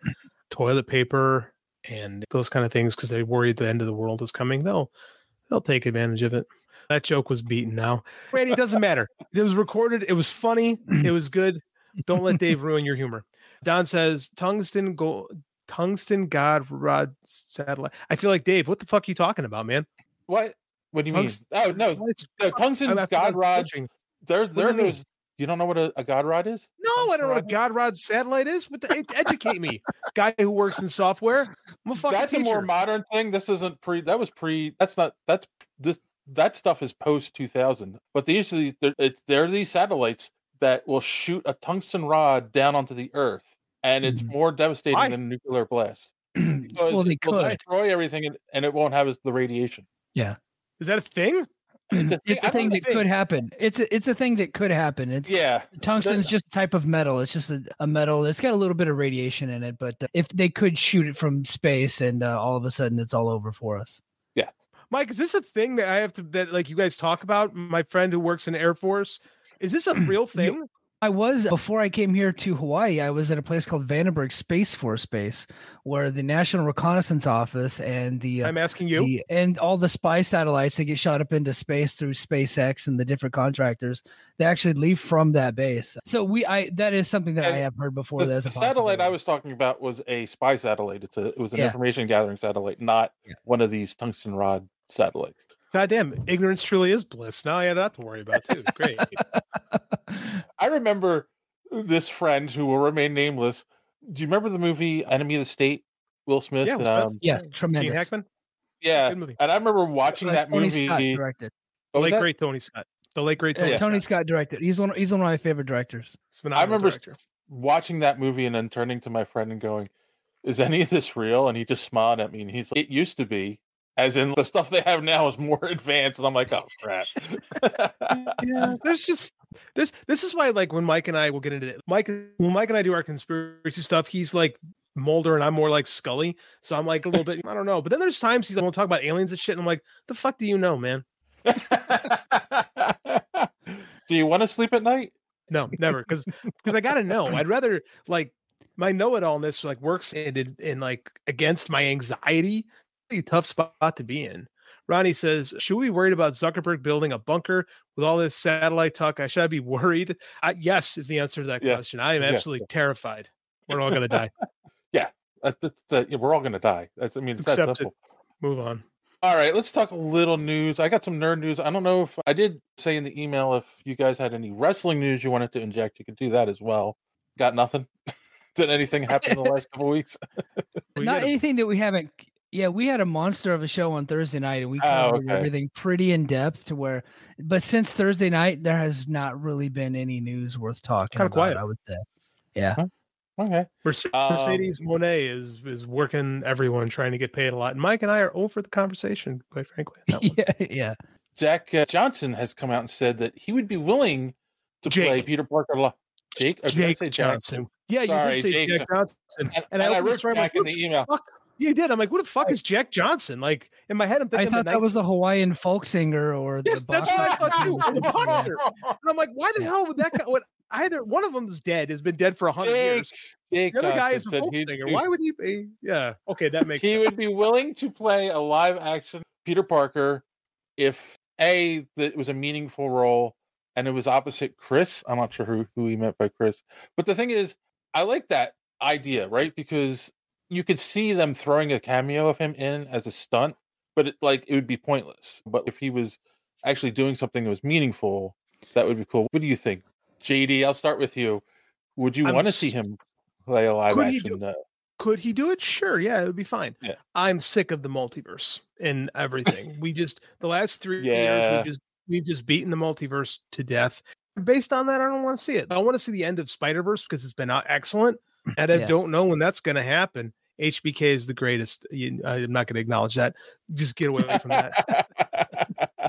toilet paper and those kind of things because they're worried the end of the world is coming, they'll they'll take advantage of it. That joke was beaten now. Randy, it doesn't matter. It was recorded. It was funny. It was good. Don't let Dave ruin your humor. Don says tungsten gold tungsten god rod satellite. I feel like Dave, what the fuck are you talking about, man? what? What do you Tungs- mean? Oh no, the tungsten I- god rod. switching. They're does they're it mean? those. You don't know what a, a god rod is? No, I don't know what a God Rod satellite is. What the, educate me, guy who works in software. I'm a fucking That's teacher. a more modern thing. This isn't pre. That was pre. That's not. That's this. That stuff is post two thousand. But these usually they're, it's they're these satellites that will shoot a tungsten rod down onto the Earth, and it's mm-hmm. more devastating Why? than a nuclear blast. Well, they it could. destroy everything, and, and it won't have the radiation. yeah Is that a thing? It's a it's I a thing that think- could happen it's a, it's a thing that could happen it's Yeah, tungsten's just a type of metal it's just a, a metal it's got a little bit of radiation in it but uh, if they could shoot it from space and uh, all of a sudden it's all over for us Yeah. Mike, is this a thing that I have to that like you guys talk about? My friend who works in Air Force, is this a real thing? I was before I came here to Hawaii. I was at a place called Vandenberg Space Force Base, where the National Reconnaissance Office and the uh, I'm asking you. the- and all the spy satellites that get shot up into space through SpaceX and the different contractors, they actually leave from that base. So we, I that is something that I have heard before. The, That's the a satellite I was talking about was a spy satellite. It's a it was an Yeah. information gathering satellite, not one of these tungsten rod satellites. Goddamn, ignorance truly is bliss. Now I had that to worry about too. Great. I remember this friend who will remain nameless. Do you remember the movie Enemy of the State? Will Smith. Yeah, and, Will Smith. um, yes, Gene tremendous. Hackman. yeah, Good movie. and I remember watching Uh, that Tony movie. Scott directed. The late that? great Tony Scott. The late great Uh, Tony. Tony Scott. Scott directed. He's one. He's one of my favorite directors. I remember director. watching that movie and then turning to my friend and going, "Is any of this real?" And he just smiled at me and he's like, "It used to be." As in, the stuff they have now is more advanced, and I'm like, "Oh crap!" yeah, there's just this. This is why, like, when Mike and I will get into it, Mike, when Mike and I do our conspiracy stuff, he's like Mulder, and I'm more like Scully. So I'm like a little bit, I don't know. But then there's times he's like, we'll talk about aliens and shit, and I'm like, the fuck do you know, man? Do you want to sleep at night? No, never, because because I gotta know. I'd rather like my know-it-allness like works in in, in like against my anxiety. Really tough spot to be in. Ronnie says, "Should we be worried about Zuckerberg building a bunker with all this satellite talk? I should I be worried?" Uh, yes, is the answer to that Yeah. question. I am Yeah. absolutely terrified. We're all gonna die. Yeah, that, that's the- yeah, we're all gonna die. That's I mean, it's that Accept it. simple. Move on. All right, let's talk a little news. I got some nerd news. I don't know if I did say in the email if you guys had any wrestling news you wanted to inject. You could do that as well. Got nothing. did anything happen in the last couple weeks? Not anything that we haven't. Yeah, we had a monster of a show on Thursday night, and we Oh, covered okay. everything pretty in depth. To where, but since Thursday night, there has not really been any news worth talking Kinda about. quiet. I would say. Yeah. Okay. Merce- Um, Mercedes Moné is is working everyone trying to get paid a lot, and Mike and I are over the conversation, quite frankly. on that one. yeah, yeah. Jack uh, Johnson has come out and said that he would be willing to play Peter Parker. Lo- Jake, or did I Jake say Jack? Johnson. Yeah, you Sorry, did say Jake Jack Johnson, and, And, and I opened wrote this Jack in the email. fuck?" You did. I'm like, "What the fuck is Jack Johnson?" Like in my head, I'm I thinking. thought the that was the Hawaiian folk singer or the. That's what I thought too. or The boxer. boxer. And I'm like, why the hell would that guy? What, either one of them is dead. Has been dead for a hundred years. Jake The other guy is a folk he'd singer. do- Why would he be? Yeah. Okay, that makes sense. he sense. would be willing to play a live action Peter Parker if a that it was a meaningful role and it was opposite Chris. I'm not sure who who he meant by Chris, but the thing is, I like that idea, right? Because you could see them throwing a cameo of him in as a stunt, but it, like it would be pointless. But if he was actually doing something that was meaningful, that would be cool. What do you think, JD? I'll start with you. Would you want to see him play a live Could he action? Uh, Could he do it? Sure. Yeah, it would be fine. Yeah. I'm sick of the multiverse and everything. we just the last three years Yeah. we just we've just beaten the multiverse to death. Based on that, I don't want to see it. I want to see the end of Spider Verse because it's been uh, excellent, and I Yeah. don't know when that's going to happen. HBK is the greatest. I'm not going to acknowledge that. Just get away from that.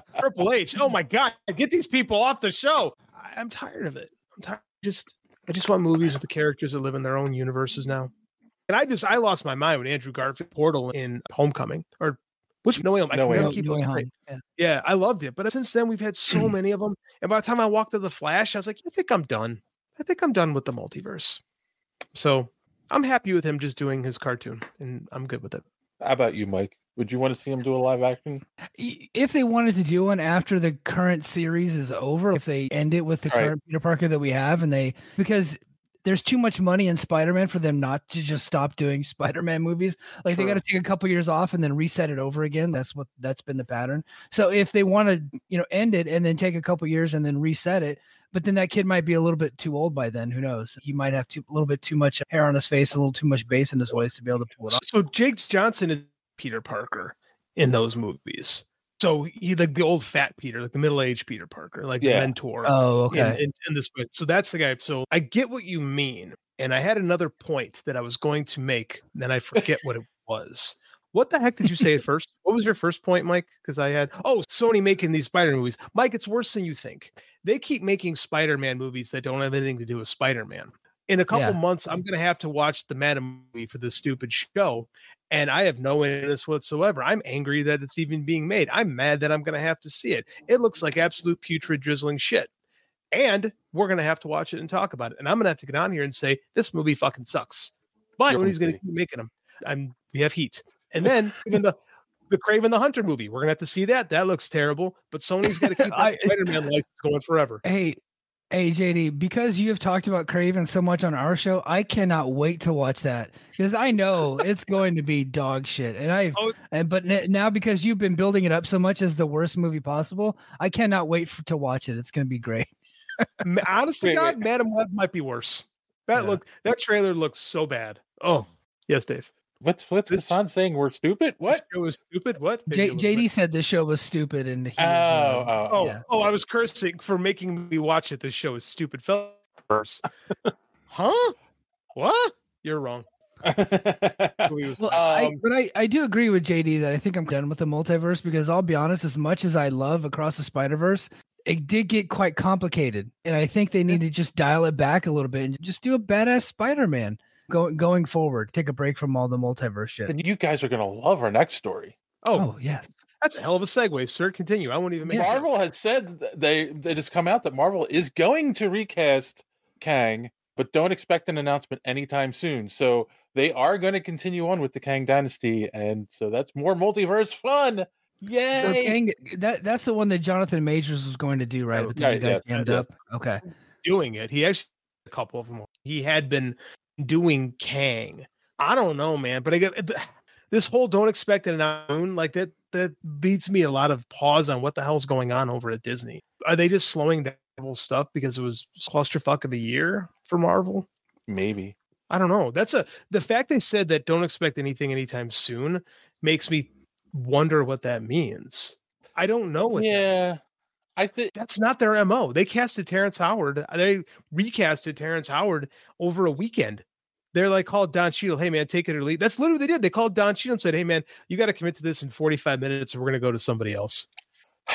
Triple H. Oh my God! Get these people off the show. I'm tired of it. I'm tired. Just I just want movies with the characters that live in their own universes now. And I just I lost my mind when Andrew Garfield Portal in Homecoming or which No Way Home. I No Way Home. keep No those Way. Home, yeah. Yeah, I loved it. But since then we've had so many of them. And by the time I walked to the Flash, I was like, I think I'm done. I think I'm done with the multiverse. So I'm happy with him just doing his cartoon, and I'm good with it. How about you, Mike? Would you want to see him do a live action? if they wanted to do one after the current series is over, if they end it with the Right. current Peter Parker that we have, and they because there's too much money in Spider-Man for them not to just stop doing Spider-Man movies. Like they got to take a couple years off and then reset it over again. That's what that's been the pattern. So if they want to, you know, end it and then take a couple years and then reset it, but then that kid might be a little bit too old by then. Who knows? He might have too, a little bit too much hair on his face, a little too much bass in his voice to be able to pull it off. So Jake Johnson is Peter Parker in those movies. So he like the old fat Peter, like the middle aged Peter Parker, like Yeah. the mentor. Oh, in, okay. in, in this way. So that's the guy. So I get what you mean. And I had another point that I was going to make, then I forget what it was. What the heck did you say at first? What was your first point, Mike? Because I had oh, Sony making these Spider movies. Mike, it's worse than you think. They keep making Spider-Man movies that don't have anything to do with Spider-Man. In a couple Yeah. months, I'm gonna have to watch the Madame movie for this stupid show, and I have no interest whatsoever. I'm angry that it's even being made. I'm mad that I'm gonna have to see it. It looks like absolute putrid, drizzling shit and we're gonna have to watch it and talk about it. And I'm gonna have to get on here and say this movie fucking sucks. But You're gonna keep making them. I'm we have heat. And then even the the Kraven the Hunter movie, we're gonna have to see that. That looks terrible. But Sony's got to keep that Spider-Man license going forever. Hey, hey, JD, because you have talked about Kraven so much on our show, I cannot wait to watch that because I know it's going to be dog shit. And I've, Oh. and but n- now because you've been building it up so much as the worst movie possible, I cannot wait for, to watch it. It's going to be great. Ma- Honest to Wait, God, wait. Madame Web might be worse. That Yeah. look that trailer looks so bad. Oh, yes, Dave. What's what's this Hassan saying? We're stupid. What? It was stupid. What? J- JD said the show was stupid, and he oh, uh, oh, Oh, yeah. oh, I was cursing for making me watch it. This show is stupid. First, huh? What? You're wrong. Movie was- Well, I, Um, but I, I do agree with JD that I think I'm done with the multiverse because I'll be honest, as much as I love Across the Spider Verse, it did get quite complicated, and I think they need to just dial it back a little bit and just do a badass Spider Man going going forward. Take a break from all the multiverse shit. then you guys are gonna love our next story. oh, Oh yes, that's a hell of a segue, sir. Continue. I won't even make it. Marvel has said they it has come out that Marvel is going to recast Kang, but don't expect an announcement anytime soon. So they are going to continue on with the Kang Dynasty, and so that's more multiverse fun. Yay! so Kang, that that's the one that Jonathan Majors was going to do, right? But then Right, you got yeah, jammed yeah. up. Okay. doing it. He actually a couple of them. He had been doing Kang. I don't know, man, but I get this whole don't expect it announcement like that. That beats me a lot of pause on what the hell's going on over at Disney. Are they just slowing down Marvel stuff because it was clusterfuck of a year for Marvel? Maybe. I don't know. That's a the fact they said that don't expect anything anytime soon makes me wonder what that means. I don't know. What that Yeah. I think that's not their mo. They casted Terrence Howard. Uh, they recasted Terrence Howard over a weekend. They're like called Don Cheadle. Hey man, take it or leave. That's literally what they did. They called Don Cheadle and said, "Hey man, you got to commit to this in 45 minutes, or we're going to go to somebody else."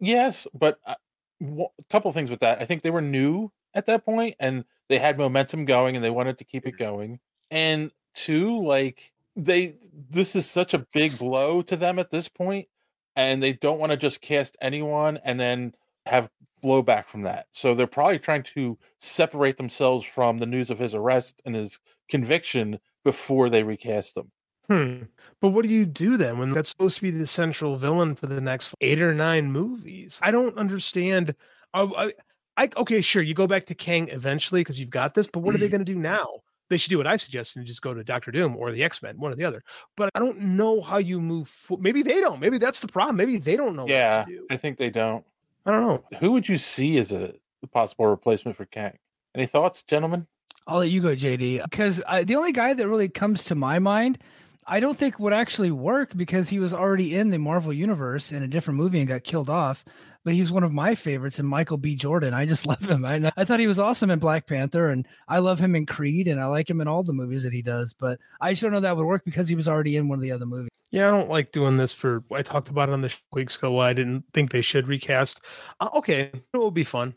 yes, but uh, a couple things with that. I think they were new at that point, and they had momentum going, and they wanted to keep it going. And two, like they, this is such a big blow to them at this point, and they don't want to just cast anyone and then have blowback from that. So they're probably trying to separate themselves from the news of his arrest and his conviction before they recast him. Hmm. But what do you do then when that's supposed to be the central villain for the next eight or nine movies? I don't understand. I, I, I okay, sure, you go back to Kang eventually because you've got this, but what are they going to do now? They should do what I suggest and just go to Doctor Doom or the X Men, one or the other. But I don't know how you move. Fo- Maybe they don't. Maybe that's the problem. Maybe they don't know yeah, what to do. I think they don't. I don't know. Who would you see as a possible replacement for Kang? Any thoughts, gentlemen? I'll let you go, JD, because I, the only guy that really comes to my mind, I don't think would actually work because he was already in the Marvel universe in a different movie and got killed off. But he's one of my favorites, and Michael B. Jordan. I just love him. I, I thought he was awesome in Black Panther, and I love him in Creed, and I like him in all the movies that he does. But I just don't know that would work because he was already in one of the other movies. Yeah, I don't like doing this for. I talked about it on the weeks ago. Why I didn't think they should recast. Uh, okay, it will be fun.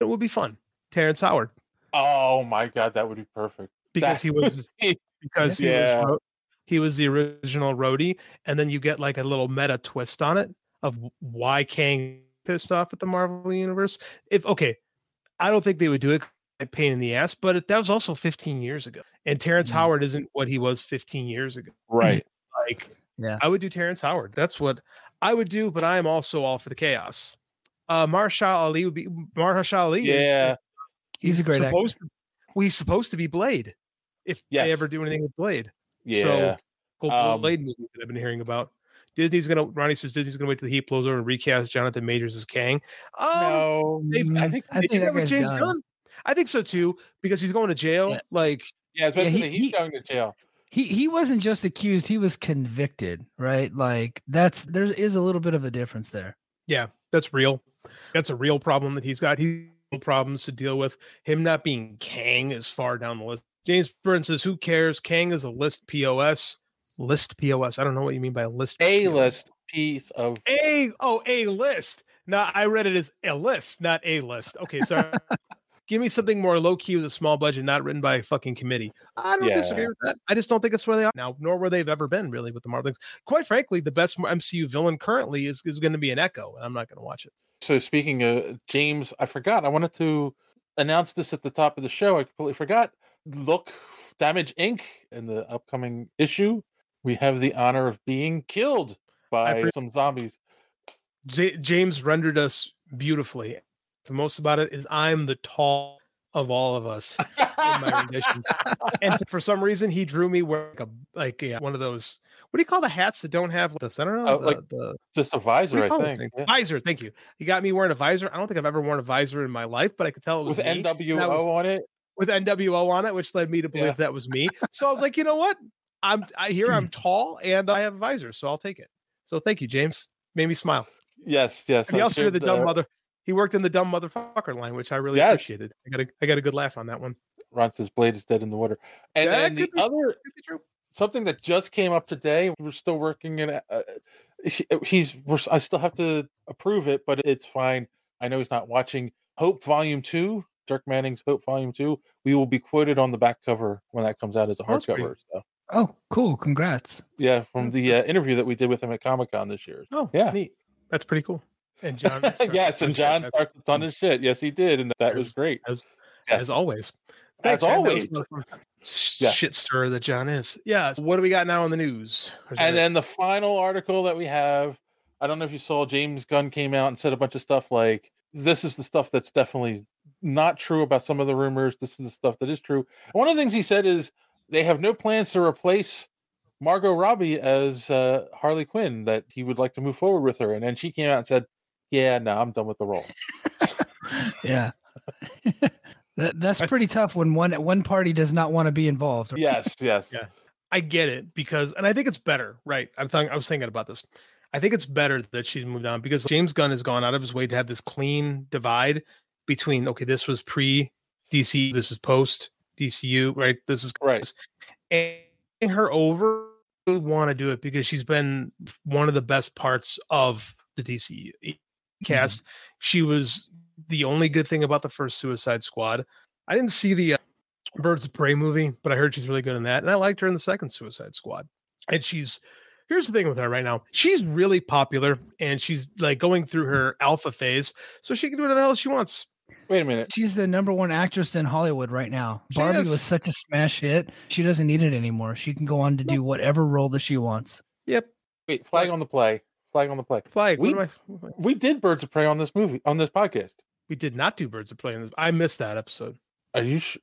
It will be fun. Terrence Howard Oh my god, that would be perfect. because That he was would be- because he Yeah. was he was the original Rhodey, and then you get like a little meta twist on it of why Kang pissed off at the Marvel universe. If okay, I don't think they would do it. Pain in the ass, but it, that was also 15 years ago, and Terrence Mm-hmm. Howard isn't what he was 15 years ago. right. Like Yeah. I would do Terrence Howard. That's what I would do, but I am also all for the chaos. Uh Mahershala Ali would be Mahershala Ali. is- Yeah. He's a great actor. supposed to, well, he's supposed to be Blade. If Yes. they ever do anything with Blade. Yeah. So Um, Blade movie that I've been hearing about. Disney's gonna Ronnie says Disney's gonna wait till the heat blows over and recast Jonathan Majors as Kang. Um, no, Mm, I think I they think did that that guy's James done. Gunn. I think so too, because he's going to jail. Yeah. Like yeah, especially he- he's he- going to jail. He he wasn't just accused; he was convicted, right? Like that's there is a little bit of a difference there. Yeah, that's real. That's a real problem that he's got. He's problems to deal with. Him not being Kang is far down the list. James Burns says, "Who cares? Kang is a list POS. List POS. I don't know what you mean by list. A POS. list piece of A oh a list. Now I read it as a list, not a list. Okay, sorry. Give me something more low key with a small budget, not written by a fucking committee. I don't disagree with that. I just don't think it's where they are now, nor where they've ever been really with the Marvel things. Quite frankly, the best MCU villain currently is, is going to be an Echo, and I'm not going to watch it. So speaking of James, I forgot. I wanted to announce this at the top of the show. I completely forgot. Look, Damage Inc. in the upcoming issue, we have the honor of being killed by pre- some zombies. J- James rendered us beautifully. The most about it is I'm the tall of all of us in my rendition, and for some reason he drew me wearing like a like a, one of those. What do you call the hats that don't have the I don't know Oh, the, like the Just a visor, I think. yeah. visor. Thank you. He got me wearing a visor. I don't think I've ever worn a visor in my life, but I could tell it was With me, NWO was- on it. with NWO on it, which led me to believe Yeah. that was me. So I was like, you know what? I'm I hear I'm tall and I have a visor, so I'll take it. So thank you, James. Made me smile. Yes, yes. And he also did the dumb uh, mother. He worked in the dumb motherfucker line, which I really Yes. appreciated. I got a I got a good laugh on that one. Ron says Blade is dead in the water. And Yeah, could the other something that just came up today. We're still working in. it, Uh, he's. We're, I still have to approve it, but it's fine. I know he's not watching. Hope Volume Two, Dirk Manning's Hope Volume Two. We will be quoted on the back cover when that comes out as a hardcover. So Oh, cool! Congrats. yeah, from the uh, interview that we did with him at Comic Con this year. Oh, yeah. neat. That's pretty cool. And John, yes, and John starts a ton of shit. Yes, he did, and that was great. As, Yes. as always. As Thanks. That always. Yeah. Shit stirrer that John is. Yeah. so what do we got now in the news? And then the final article that we have, I don't know if you saw, James Gunn came out and said a bunch of stuff like, this is the stuff that's definitely not true about some of the rumors. This is the stuff that is true. And one of the things he said is they have no plans to replace Margot Robbie as uh, Harley Quinn, that he would like to move forward with her. And then she came out and said, yeah, no, I'm done with the role. Yeah. that, that's pretty tough when one one party does not want to be involved. yes, yes. Yeah. I get it because, and I think it's better, right? I'm th- I was thinking about this. I think it's better that she's moved on because James Gunn has gone out of his way to have this clean divide between, okay, this was pre DC, this is post DCU, right? This is right. And her over want to do it because she's been one of the best parts of the DCU cast. She was the only good thing about the first Suicide Squad. I didn't see the uh, Birds of Prey movie, but I heard she's really good in that, and I liked her in the second Suicide Squad. And she's here's the thing with her right now: she's really popular, and she's like going through her alpha phase, so she can do whatever the hell she wants. Wait a minute. She's the number one actress in Hollywood right now. She Barbie is. was such a smash hit. She doesn't need it anymore. She can go on to do whatever role that she wants. Yep. Wait, flag on the play. Flag on the play. Flag. We, I- we did Birds of Prey on this movie, on this podcast. We did not do Birds of Prey. in this- I missed that episode. Are you? Sh-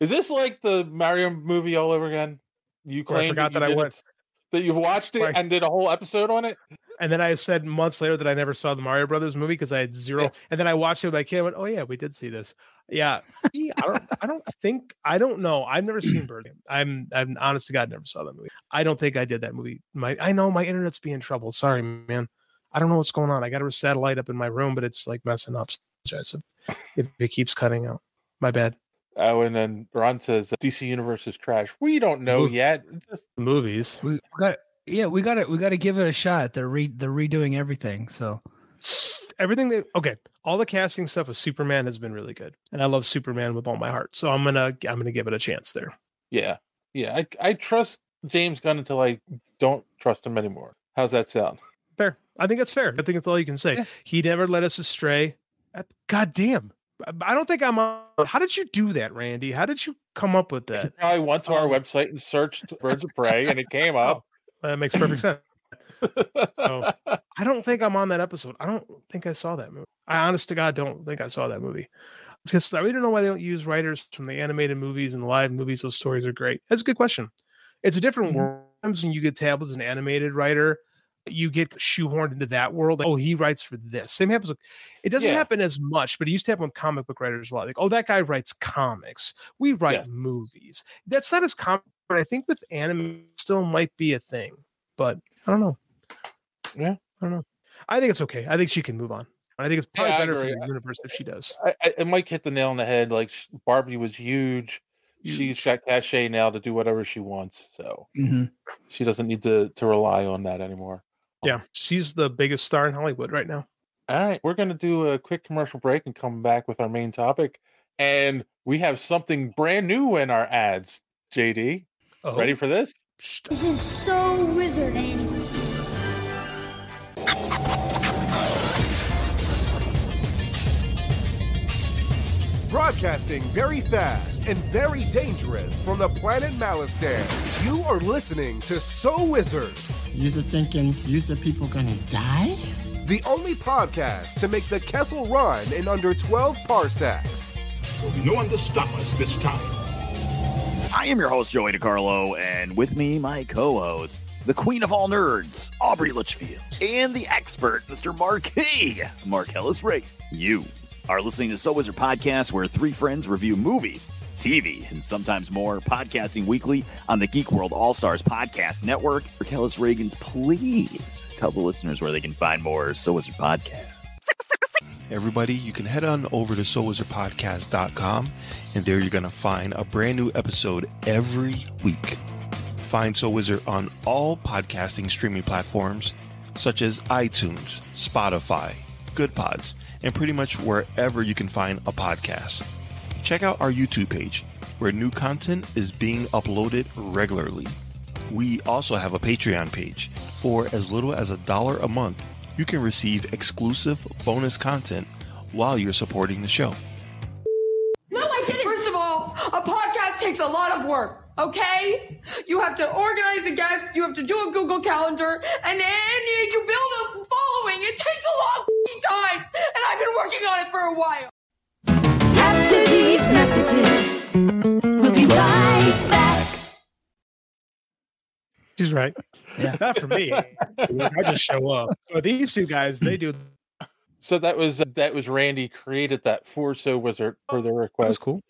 is this like the Mario movie all over again? You Or I claim forgot that you I did went- that you watched it Right. and did a whole episode on it. And then I said months later that I never saw the Mario Brothers movie because I had zero. And then I watched it with my kid. I went, "Oh yeah, we did see this." Yeah, I don't. I don't think. I don't know. I've never seen Bird. I'm. I'm honest to God, never saw that movie. I don't think I did that movie. My. I know my internet's being trouble. Sorry, man. I don't know what's going on. I got a satellite up in my room, but it's like messing up. Apologize if, if it keeps cutting out. My bad. Oh, and then Ron says DC Universe is trash. We don't know Ooh. yet. Just- Movies. We got yeah, we got it. We got to give it a shot. They're re they're redoing everything. So everything they okay all the casting stuff with superman has been really good and i love superman with all my heart so i'm gonna i'm gonna give it a chance there yeah, yeah. I I trust James Gunn until I don't trust him anymore. How's that sound? fair i think that's fair i think that's all you can say he never led us astray Uh, god damn I- i don't think i'm on how did you do that randy how did you come up with that I went to our website and searched Birds of Prey, and it came up. That makes perfect sense. So i don't think i'm on that episode. I don't think i saw that movie. I honest to god don't think i saw that movie. Because i really don't know why they don't use writers from the animated movies and live movies. Those stories are great. That's a good question. It's a different mm-hmm. world. Sometimes when you get tabbed as an animated writer you get shoehorned into that world like, oh he writes for this. Same happens with, it doesn't Yeah. happen as much but it used to happen with comic book writers a lot. Like oh that guy writes comics. We write Yes. movies. That's not as common but i think with anime still might be a thing but i don't know Yeah. i don't know i think it's okay i think she can move on i think it's probably Yeah, better for the universe if she does I, I, it might hit the nail on the head. Like Barbie was huge. She's got cachet now to do whatever she wants, so Mhm. she doesn't need to to rely on that anymore. yeah she's the biggest star in hollywood right now All right, we're going to do a quick commercial break and come back with our main topic. And we have something brand new in our ads. JD, Oh. ready for this? This is so wizard, Annie. Broadcasting very fast and very dangerous from the planet Malistan. You are listening to So Wizards, You're thinking, you said people gonna die? the only podcast to make the Kessel run in under 12 parsecs. There'll be no one to stop us this time. I am your host, Joey DiCarlo, and with me, my co hosts, the queen of all nerds, Aubrey Litchfield, and the expert, Mr. Marquis, Marcellus Ray. You are listening to So Wizard Podcast, where three friends review movies, TV, and sometimes more. Podcasting weekly on the Geek World All Stars Podcast Network. For Kellis Reagans, please tell the listeners where they can find more So Wizard Podcast. Everybody, you can head on over to SoulWizardPodcast.com, and there you're going to find a brand new episode every week. Find Soul Wizard on all podcasting streaming platforms such as iTunes, Spotify, Good Pods, and pretty much wherever you can find a podcast. Check out our YouTube page, where new content is being uploaded regularly. We also have a Patreon page. For as little as a dollar a month, you can receive exclusive bonus content while you're supporting the show. No, I didn't. First of all, a podcast takes a lot of work, okay? You have to organize the guests, you have to do a Google Calendar, and then you build a following. It takes a long time, and I've been working on it for a while. After these messages, we'll be right back. She's right. Yeah. Not for me. I just show up. But these two guys, they do. So that was that was Randy created that for So Wizard for the request. That's cool.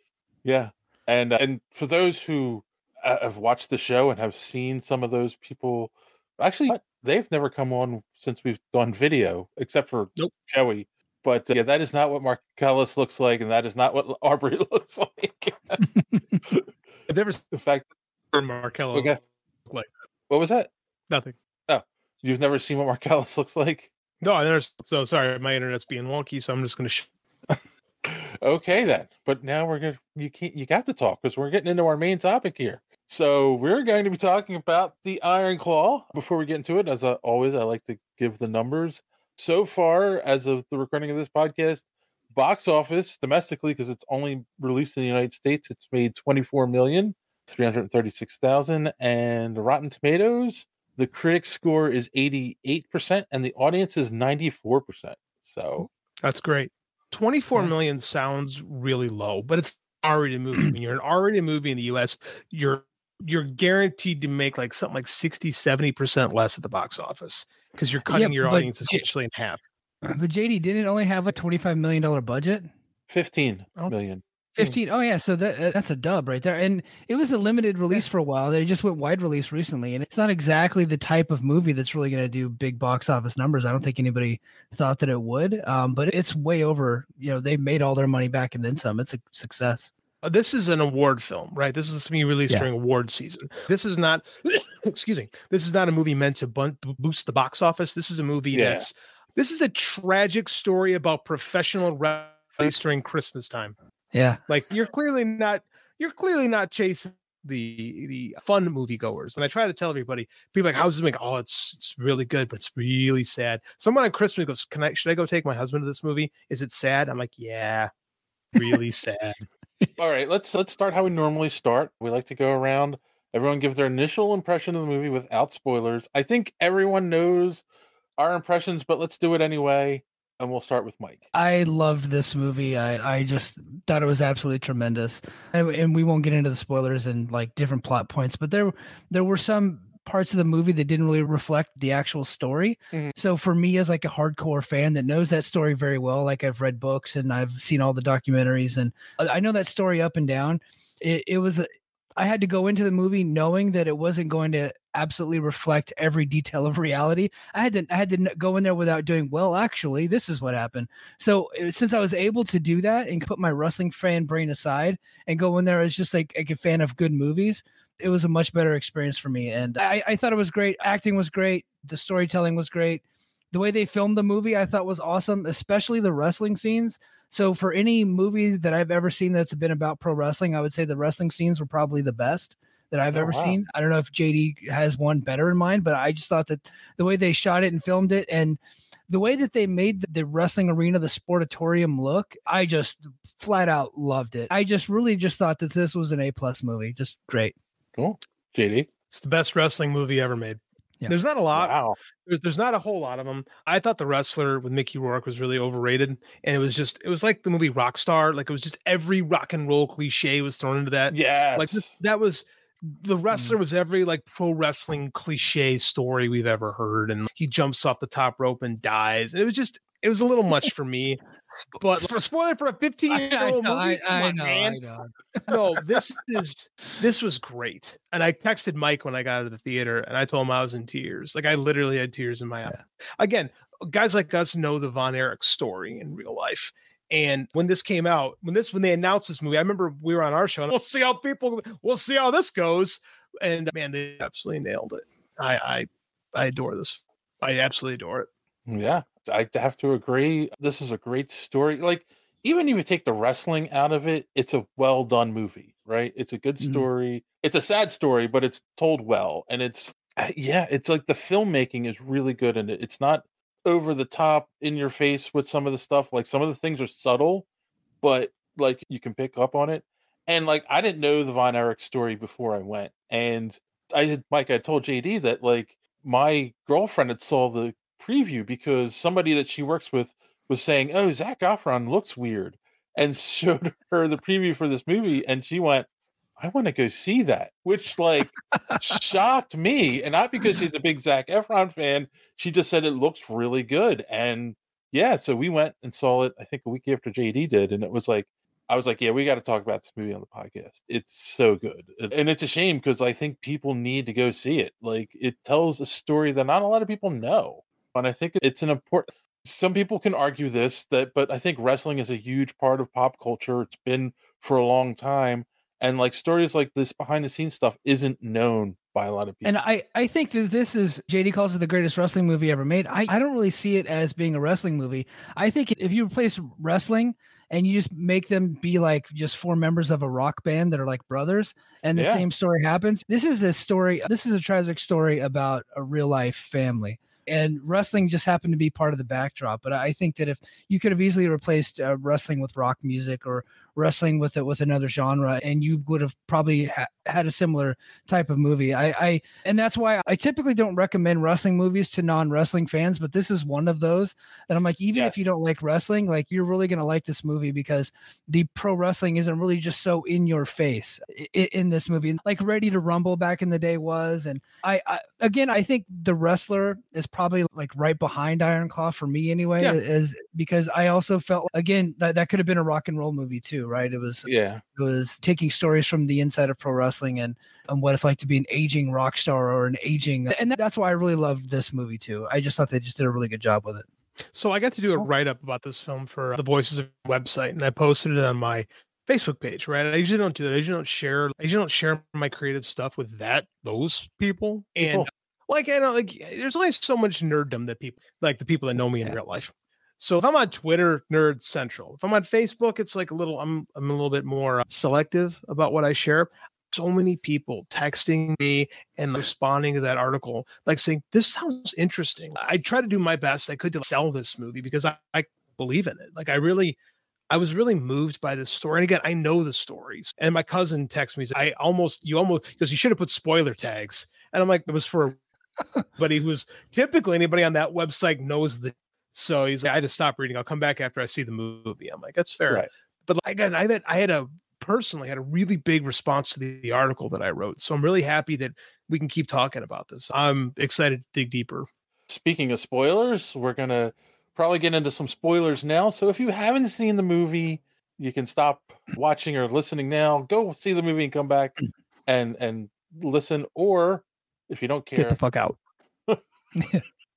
Yeah, and uh, and for those who uh, have watched the show and have seen some of those people, actually they've never come on since we've done video, except for nope. Joey. But uh, yeah, that is not what Marcellus looks like, and that is not what Aubrey looks like. I've never the fact that Marcellus okay. like what was that? Nothing. Oh, you've never seen what Marcellus looks like? No, there's. So sorry, my internet's being wonky, so I'm just going to. Sh- okay then, but now we're gonna you can't you got to talk because we're getting into our main topic here. So we're going to be talking about the Iron Claw. Before we get into it, as I, always, I like to give the numbers. So far, as of the recording of this podcast, box office domestically, because it's only released in the United States, it's made 24 million, 336,000. And Rotten Tomatoes, the critic score is 88%, and the audience is 94%. So mm, that's great. Twenty-four yeah. million sounds really low, but it's already a movie. when you're an already a movie in the US, you're you're guaranteed to make like something like 60 70% less at the box office because you're cutting yeah, your audience J- essentially in half but jd didn't only have a 25 million dollar budget 15 million 15 oh yeah so that that's a dub right there and it was a limited release for a while they just went wide release recently and it's not exactly the type of movie that's really going to do big box office numbers i don't think anybody thought that it would um, but it's way over you know they made all their money back and then some it's a success uh, this is an award film, right? This is something released yeah. during award season. This is not, excuse me, this is not a movie meant to boost the box office. This is a movie yeah. that's, this is a tragic story about professional race during Christmas time. Yeah, like you're clearly not, you're clearly not chasing the the fun moviegoers. And I try to tell everybody, people like, how's this make? Oh, it's it's really good, but it's really sad. Someone on Christmas goes, Can I should I go take my husband to this movie? Is it sad? I'm like, Yeah, really sad. All right, let's let's start how we normally start. We like to go around. Everyone give their initial impression of the movie without spoilers. I think everyone knows our impressions, but let's do it anyway. And we'll start with Mike. I loved this movie. I, I just thought it was absolutely tremendous. And, and we won't get into the spoilers and like different plot points, but there there were some parts of the movie that didn't really reflect the actual story. Mm-hmm. So for me as like a hardcore fan that knows that story very well, like I've read books and I've seen all the documentaries and I know that story up and down. It, it was I had to go into the movie knowing that it wasn't going to absolutely reflect every detail of reality. I had to I had to go in there without doing well. Actually, this is what happened. So eh, since I was able to do that and put my wrestling fan brain aside and go in there as just like, like a fan of good movies, it was a much better experience for me. And I, I thought it was great. Acting was great. The storytelling was great. The way they filmed the movie, I thought was awesome, especially the wrestling scenes. So for any movie that I've ever seen that's been about pro wrestling, I would say the wrestling scenes were probably the best that I've oh, ever wow. seen. I don't know if JD has one better in mind, but I just thought that the way they shot it and filmed it and the way that they made the wrestling arena, the sportatorium look, I just flat out loved it. I just really just thought that this was an A plus movie. Just great. Cool. JD. It's the best wrestling movie ever made. Yeah. There's not a lot. Wow. There's there's not a whole lot of them. I thought the wrestler with Mickey Rourke was really overrated, and it was just it was like the movie Rockstar. Like it was just every rock and roll cliche was thrown into that. Yeah. Like this, that was the wrestler mm. was every like pro wrestling cliche story we've ever heard, and he jumps off the top rope and dies. And it was just it was a little much for me. But for spoiler for a 15 year old movie, I, I on, know, man. I know. no, this is this was great. And I texted Mike when I got out of the theater and I told him I was in tears. Like I literally had tears in my eye. Again, guys like us know the Von Erich story in real life. And when this came out, when this when they announced this movie, I remember we were on our show and we'll see how people we'll see how this goes. And man, they absolutely nailed it. I I I adore this. I absolutely adore it. Yeah, I have to agree. This is a great story. Like, even if you take the wrestling out of it, it's a well done movie, right? It's a good Mhm. story. It's a sad story, but it's told well. And it's, uh, yeah, it's like the filmmaking is really good in it. It's not over the top in your face with some of the stuff. Like, some of the things are subtle, but like you can pick up on it. And like, I didn't know the Von Erich story before I went. And I had, Mike, I told JD that like my girlfriend had saw the preview because somebody that she works with was saying, "Oh, Zac Efron looks weird," and showed her the preview for this movie, and she went, "I want to go see that," which like shocked me, and not because she's a big Zac Efron fan. She just said it looks really good, and yeah, so we went and saw it. I think a week after JD did, and it was like. I was like, yeah, we got to talk about this movie on the podcast. It's so good. And it's a shame because I think people need to go see it. Like, it tells a story that not a lot of people know and I think it's an important. Some people can argue this that, but I think wrestling is a huge part of pop culture. It's been for a long time, and like stories like this behind the scenes stuff isn't known by a lot of people. And I, I think that this is JD calls it the greatest wrestling movie ever made. I, I don't really see it as being a wrestling movie. I think if you replace wrestling and you just make them be like just four members of a rock band that are like brothers and the Yeah. same story happens. This is a story, this is a tragic story about a real life family. And wrestling just happened to be part of the backdrop. But I think that if you could have easily replaced uh, wrestling with rock music or wrestling with it with another genre, and you would have probably ha- had a similar type of movie. I, I and that's why I typically don't recommend wrestling movies to non-wrestling fans, but this is one of those that I'm like, even if you don't like wrestling, like you're really gonna like this movie because the pro wrestling isn't really just so in your face in, in this movie, like Ready to Rumble back in the day was. And I, I again, I think the wrestler is probably like right behind Iron Claw for me anyway, Yeah. is because I also felt again that that could have been a rock and roll movie too, right? It was Yeah. it was taking stories from the inside of pro wrestling and and what it's like to be an aging rock star or an aging and that's why I really loved this movie too. I just thought they just did a really good job with it. So I got to do a write up about this film for uh, the Voices of website, and I posted it on my Facebook page. Right, I usually don't do that. I usually don't share. I usually don't share my creative stuff with that those people. And Cool. like I know, like there's only so much nerddom that people like the people that know me in real life. So if I'm on Twitter, nerd central. If I'm on Facebook, it's like a little. I'm I'm a little bit more uh, selective about what I share. So many people texting me and responding to that article, like saying, This sounds interesting. I try to do my best I could to sell this movie because I, I believe in it. Like, I really, I was really moved by this story. And again, I know the stories. And my cousin texts me, I almost, you almost, because you should have put spoiler tags. And I'm like, It was for but he was typically anybody on that website knows the. So he's like, I had to stop reading. I'll come back after I see the movie. I'm like, that's fair. Right. But like, again, I had I had a personally had a really big response to the, the article that I wrote. So I'm really happy that we can keep talking about this. I'm excited to dig deeper. Speaking of spoilers, we're gonna probably get into some spoilers now. So if you haven't seen the movie, you can stop watching or listening now. Go see the movie and come back mm. and and listen. Or if you don't care, Get the fuck out.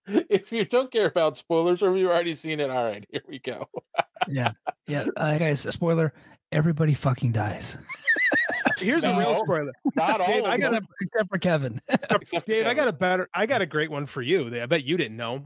if you don't care about spoilers or if you've already seen it, all right, here we go. Yeah. Yeah. Uh, guys, spoiler, everybody fucking dies. Here's a real spoiler. Not all Dave, of I got a Except for Kevin. Dave, I got a better, I got a great one for you. I bet you didn't know.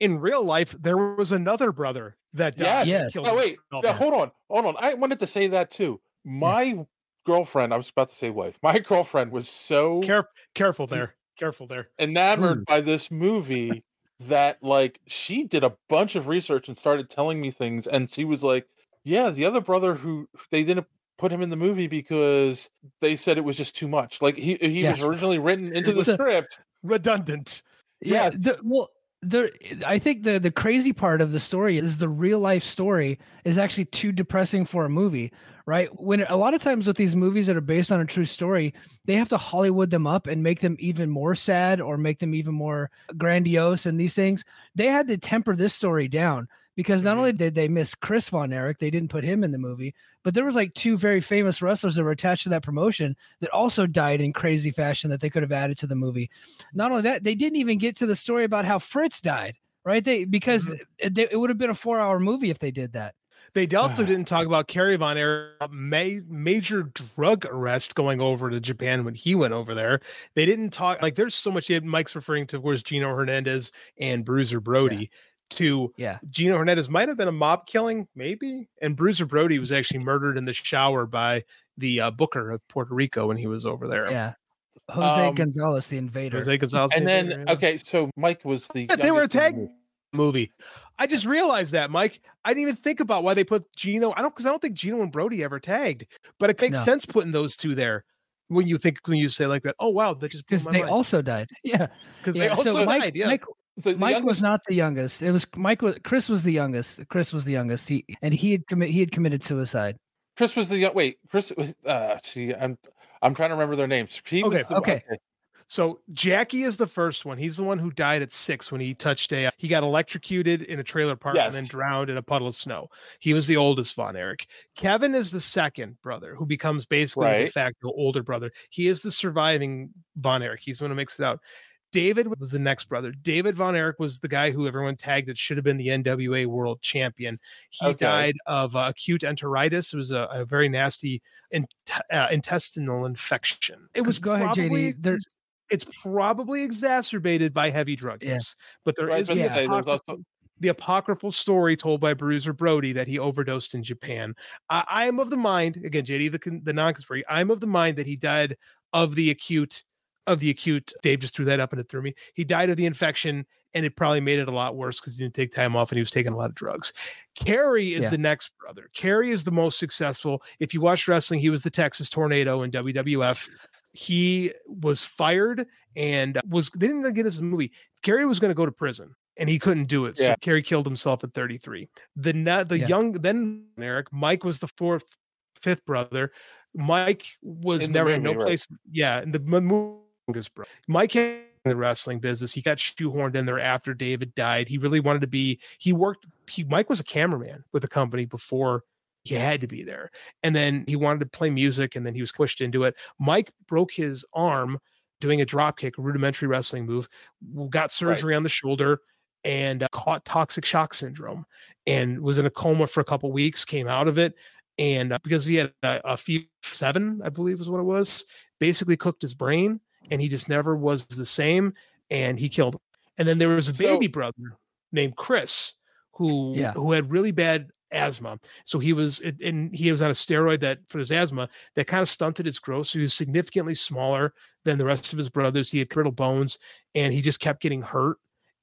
In real life, there was another brother that died. Yes. and killed Oh wait, himself. no, hold on, hold on. I wanted to say that too. My girlfriend, I was about to say wife. My girlfriend was so Careful, careful there. Careful there. enamored by this movie that like she did a bunch of research and started telling me things and she was like yeah the other brother who they didn't put him in the movie because they said it was just too much like he he Yeah. was originally written into the script Redundant. yeah Yeah, the, well the i think the the crazy part of the story is the real life story is actually too depressing for a movie right when a lot of times with these movies that are based on a true story they have to hollywood them up and make them even more sad or make them even more grandiose and these things they had to temper this story down because not mm-hmm. only did they miss Chris Von Erich, they didn't put him in the movie, but there was like two very famous wrestlers that were attached to that promotion that also died in crazy fashion that they could have added to the movie. Not only that, they didn't even get to the story about how Fritz died, right? They because mm-hmm. it, it would have been a four-hour movie if they did that. They also didn't talk about Kerry Von Erich, ma- major drug arrest going over to Japan when he went over there. They didn't talk like there's so much. Mike's referring to, of course, Gino Hernandez and Bruiser Brody. To yeah, Gino Hernandez might have been a mob killing, maybe, and Bruiser Brody was actually murdered in the shower by the uh, Booker of Puerto Rico when he was over there. Yeah. Jose Um, Gonzalez, the invader. Jose Gonzalez, and the then invader, yeah. okay, so Mike was the Yeah, they were a youngest in tag movie. movie. I just realized that, Mike. I didn't even think about why they put Gino. I don't because I don't think Gino and Brody ever tagged, but it makes No. sense putting those two there when you think when you say like that. Oh wow, that just because they mind. also died. Yeah, because yeah. they also so Mike, died. Yeah, Mike, So the Mike was not the youngest. It was Mike. Was, Chris was the youngest. Chris was the youngest. He and he had commit. He had committed suicide. Chris was the young- wait. Chris was. Uh, see, I'm I'm trying to remember their names. He was Okay, the- okay. So Jackie is the first one. He's the one who died at six when he touched a. He got electrocuted in a trailer park and then drowned in a puddle of snow. He was the oldest Von Erich. Kevin is the second brother who becomes basically the de facto older brother. He is the surviving Von Erich. He's the one who makes it out. David was the next brother. David Von Erich was the guy who everyone tagged that should have been the NWA World Champion. He Okay. died of uh, acute enteritis. It was a, a very nasty in, uh, intestinal infection. It was Go ahead, probably- JD. There's it's probably exacerbated by heavy drug Yeah. use, but there Right, is but the, yeah. apocryphal, the apocryphal story told by Bruiser Brody that he overdosed in Japan. I, I am of the mind, again, JD, the the non-conspiracy. I'm of the mind that he died of the acute of the acute. Dave just threw that up and it threw me. He died of the infection, and it probably made it a lot worse because he didn't take time off and he was taking a lot of drugs. Kerry is Yeah. the next brother. Kerry is the most successful. If you watch wrestling, he was the Texas Tornado in WWF. He was fired and was they didn't get us a movie. Kerry was going to go to prison and he couldn't do it. So Yeah. Kerry killed himself at 33. The the Yeah. young then Eric Mike was the fourth fifth brother. Mike was In never in no right. place. Yeah, in the youngest brother. Mike in the wrestling business. He got shoehorned in there after David died. He really wanted to be. He worked. He Mike was a cameraman with the company before he had to be there, and then he wanted to play music, and then he was pushed into it. Mike broke his arm doing a drop kick, a rudimentary wrestling move. Got surgery on the shoulder and uh, caught toxic shock syndrome, and was in a coma for a couple weeks. Came out of it, and uh, because he had a, a few seven, I believe is what it was, basically cooked his brain, and he just never was the same, and he killed. Him. And then there was a So- baby brother named Chris who Yeah. who had really bad asthma. So he was and he was on a steroid that for his asthma that kind of stunted his growth. So he was significantly smaller than the rest of his brothers. He had brittle bones, and he just kept getting hurt.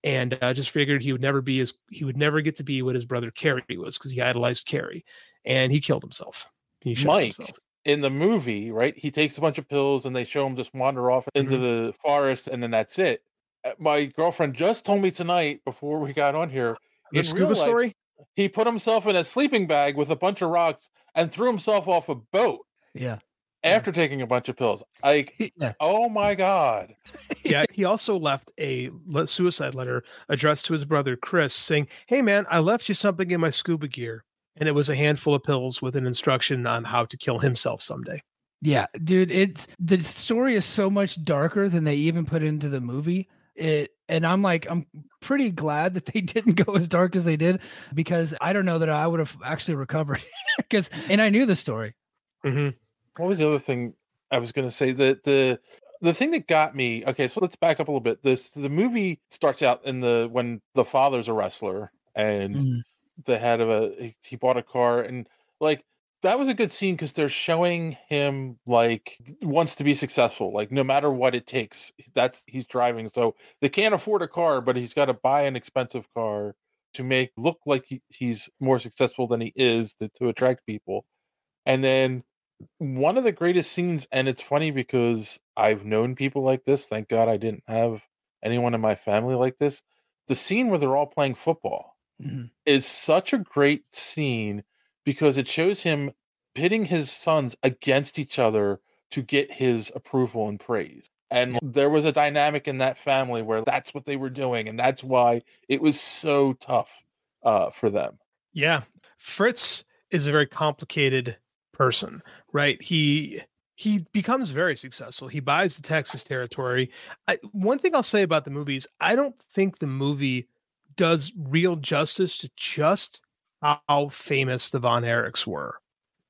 And uh, just figured he would never be as he would never get to be what his brother Kerry was because he idolized Kerry, and he killed himself. He shot Mike himself. in the movie, right? He takes a bunch of pills and they show him just wander off into Mm-hmm. the forest, and then that's it. Uh, My girlfriend just told me tonight before we got on here. The scuba life, story? He put himself in a sleeping bag with a bunch of rocks and threw himself off a boat yeah. after taking a bunch of pills. Like, Yeah. oh my god! yeah, he also left a suicide letter addressed to his brother Chris saying, Hey man, I left you something in my scuba gear. And it was a handful of pills with an instruction on how to kill himself someday. Yeah, dude, it's the story is so much darker than they even put into the movie. It and I'm like, I'm pretty glad that they didn't go as dark as they did because I don't know that I would have actually recovered because and I knew the story. Mm-hmm. What was the other thing I was going to say? that the the thing that got me. Okay, so let's back up a little bit. This the movie starts out in the when the father's a wrestler and Mhm. the head of a he bought a car and like that was a good scene because they're showing him like wants to be successful like no matter what it takes that's he's driving so they can't afford a car but he's got to buy an expensive car to make look like he, he's more successful than he is to, to attract people and then one of the greatest scenes and it's funny because i've known people like this thank god i didn't have anyone in my family like this the scene where they're all playing football Mhm. is such a great scene because it shows him pitting his sons against each other to get his approval and praise. And there was a dynamic in that family where that's what they were doing, and that's why it was so tough uh, for them. Yeah. Fritz is a very complicated person, right? He he becomes very successful. He buys the Texas territory. I, one thing I'll say about the movies, I don't think the movie does real justice to just how famous the Von Erichs were.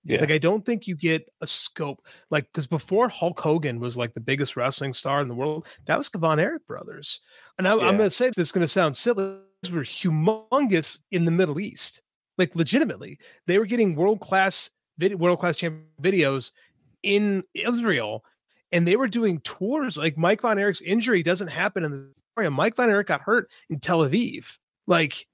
Yeah. Like I don't think you get a scope like because before Hulk Hogan was like the biggest wrestling star in the world, that was the Von Erich brothers. And I, Yeah. Going to say this is going to sound silly. These were humongous in the Middle East, like legitimately. They were getting world class video, world class champ videos in Israel, and they were doing tours. Like Mike Von Erich's injury doesn't happen in the area. Mike Von Erich got hurt in Tel Aviv. Like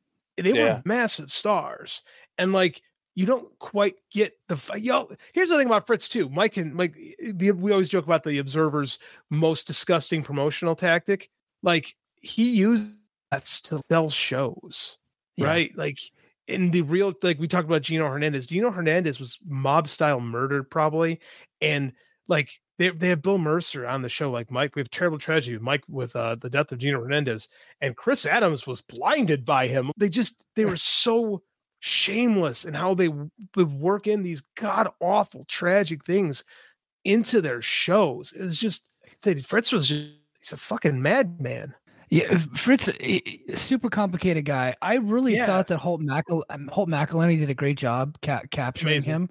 they Yeah. were massive stars, and like you don't quite get the yo. Here's the thing about Fritz too. Mike and Mike, the, we always joke about the Observer's most disgusting promotional tactic. Like he used that to sell shows, Yeah. right? Like in the real, like we talked about Gino Hernandez. Gino Hernandez was mob style murdered probably, and like they they have Bill Mercer on the show. Like Mike, we have terrible tragedy Mike with uh, the death of Gino Hernandez, and Chris Adams was blinded by him. They just they were so shameless in how they would work in these god awful tragic things into their shows. It was just I say Fritz was just he's a fucking madman. Yeah, Fritz, i- i- super complicated guy. I really Yeah. thought that Holt Mackel, um, Holt McCallany did a great job ca- capturing Amazing. him.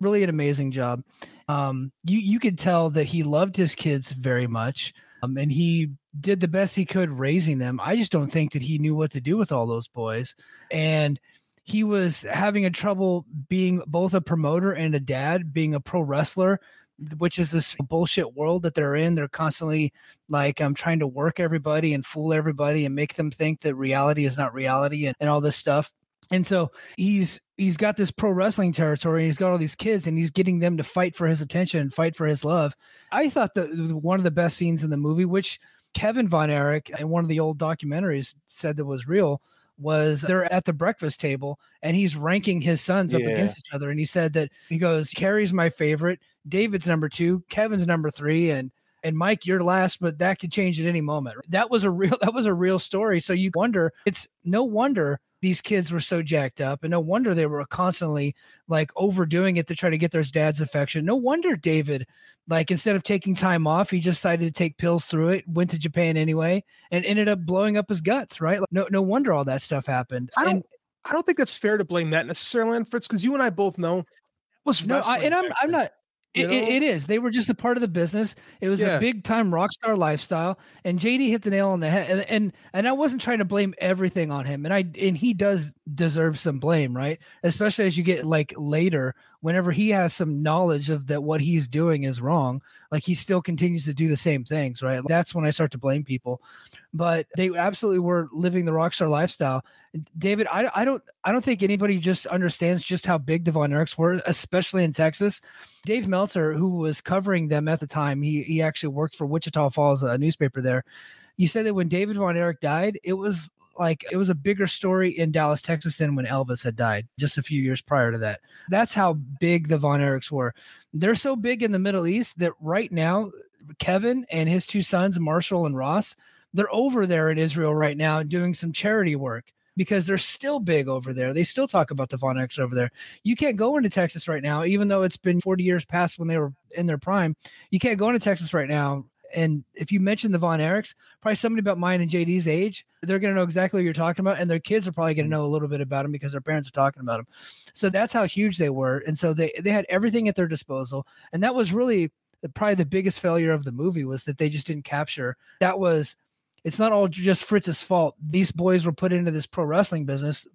Really an amazing job. Um, you you could tell that he loved his kids very much, um, and he did the best he could raising them. I just don't think that he knew what to do with all those boys, and he was having a trouble being both a promoter and a dad, being a pro wrestler, which is this bullshit world that they're in. They're constantly like I'm trying to work everybody and fool everybody and make them think that reality is not reality and, and all this stuff. And so he's he's got this pro wrestling territory and he's got all these kids and he's getting them to fight for his attention and fight for his love. I thought that one of the best scenes in the movie, which Kevin Von Erich in one of the old documentaries said that was real, was they're at the breakfast table and he's ranking his sons up Yeah. against each other. And he said that he goes, Kerry's my favorite, David's number two, Kevin's number three, and and Mike, you're last, but that could change at any moment. That was a real that was a real story. So you wonder, it's no wonder these kids were so jacked up, and no wonder they were constantly like overdoing it to try to get their dad's affection. No wonder David, like instead of taking time off, he just decided to take pills through it, went to Japan anyway, and ended up blowing up his guts. Right? Like, no, no wonder all that stuff happened. I don't And- I don't think that's fair to blame that necessarily on Fritz because you and I both know was No, I, and i'm I'm not. It, it- it is. They were just a part of the business. It was Yeah. a big time rock star lifestyle, and JD hit the nail on the head. And, and and I wasn't trying to blame everything on him, and I and he does deserve some blame, right? Especially as you get like later, whenever he has some knowledge of that what he's doing is wrong, like he still continues to do the same things, right? That's when I start to blame people. But they absolutely were living the rockstar lifestyle. David, I, I don't I don't think anybody just understands just how big the Von Erichs were, especially in Texas. Dave Meltzer, who was covering them at the time, he he actually worked for Wichita Falls, a newspaper there. You said that when David Von Erich died, it was like it was a bigger story in Dallas, Texas than when Elvis had died just a few years prior to that. That's how big the Von Erichs were. They're so big in the Middle East that right now, Kevin and his two sons, Marshall and Ross, they're over there in Israel right now doing some charity work because they're still big over there. They still talk about the Von Erichs over there. You can't go into Texas right now, even though it's been 40 years past when they were in their prime. You can't go into Texas right now. And if you mention the Von Erichs, probably somebody about mine and JD's age, they're going to know exactly what you're talking about. And their kids are probably going to mm. know a little bit about them because their parents are talking about them. So that's how huge they were. And so they, they had everything at their disposal. And that was really the, probably the biggest failure of the movie was that they just didn't capture. That was it's not all just Fritz's fault. These boys were put into this pro wrestling business.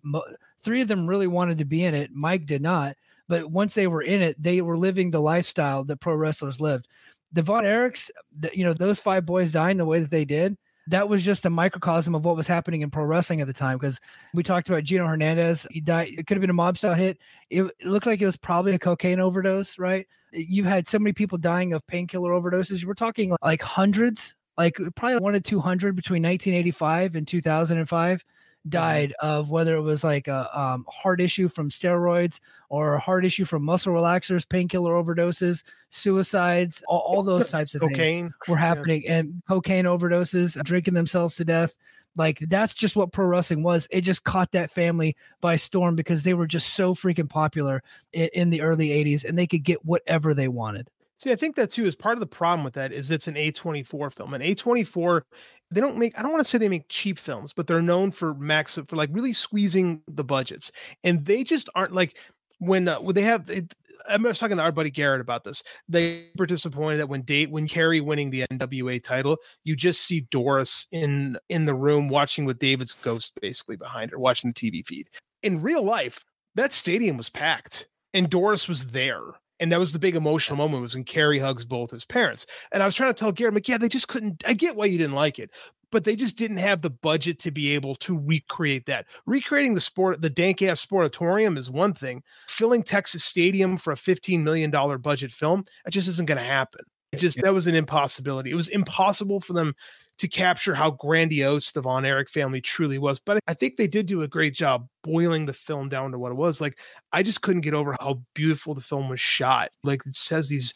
Three of them really wanted to be in it. Mike did not. But once they were in it, they were living the lifestyle that pro wrestlers lived. The Von Erichs, the, you know, those five boys dying the way that they did, that was just a microcosm of what was happening in pro wrestling at the time. Because we talked about Gino Hernandez. He died. It could have been a mob style hit. It, it looked like it was probably a cocaine overdose, right? You've had so many people dying of painkiller overdoses. We're talking like hundreds like probably one to 200 between 1985 and 2005 died of whether it was like a um, heart issue from steroids or a heart issue from muscle relaxers, painkiller overdoses, suicides, all, all those types of Cocaine, things were yeah. happening, and cocaine overdoses, drinking themselves to death. Like that's just what pro wrestling was. It just caught that family by storm because they were just so freaking popular in, in the early 80s and they could get whatever they wanted. See, I think that too is part of the problem with that is it's an A24 film. And A24, they don't make I don't want to say they make cheap films, but they're known for max for like really squeezing the budgets. And they just aren't like when uh, when they have it, I was talking to our buddy Garrett about this. They were disappointed that when date when Kerry winning the NWA title, you just see Doris in in the room watching with David's ghost basically behind her, watching the TV feed. In real life, that stadium was packed and Doris was there. And that was the big emotional moment was when Kerry hugs both his parents. And I was trying to tell Garrett, like, yeah, they just couldn't. I get why you didn't like it, but they just didn't have the budget to be able to recreate that. Recreating the sport, the dank ass sportatorium is one thing. Filling Texas Stadium for a $15 million budget film, that just isn't going to happen. It just that was an impossibility. It was impossible for them to capture how grandiose the Von Erich family truly was. But I think they did do a great job boiling the film down to what it was. Like I just couldn't get over how beautiful the film was shot. Like it says these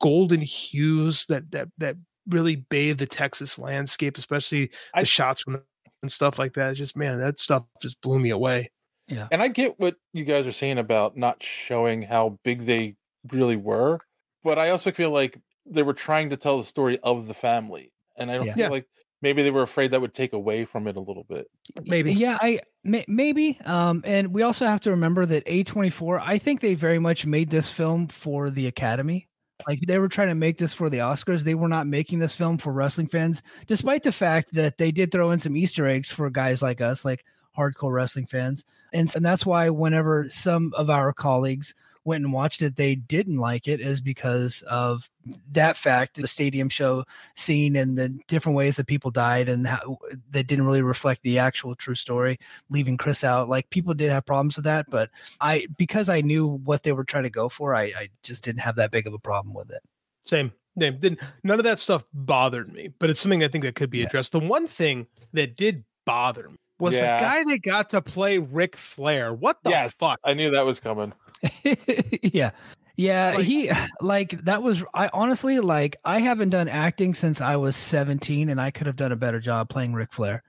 golden hues that that that really bathe the Texas landscape, especially the I, shots from and stuff like that. It's just man, that stuff just blew me away. Yeah. And I get what you guys are saying about not showing how big they really were, but I also feel like they were trying to tell the story of the family and I don't Yeah. feel like maybe they were afraid that would take away from it a little bit. Maybe, yeah, I may, maybe. Um, and we also have to remember that A24. I think they very much made this film for the Academy. Like they were trying to make this for the Oscars. They were not making this film for wrestling fans, despite the fact that they did throw in some Easter eggs for guys like us, like hardcore wrestling fans. And and that's why whenever some of our colleagues went and watched it, they didn't like it, is because of that fact, the stadium show scene and the different ways that people died and how that didn't really reflect the actual true story, leaving Chris out. Like people did have problems with that, but I because I knew what they were trying to go for, I, I just didn't have that big of a problem with it. Same. Same. Didn't none of that stuff bothered me, but it's something I think that could be addressed. The one thing that did bother me was Yeah. the guy that got to play Ric Flair. What the yes, fuck? I knew that was coming. yeah. Yeah, he like that was I honestly like I haven't done acting since I was 17 and I could have done a better job playing Ric Flair.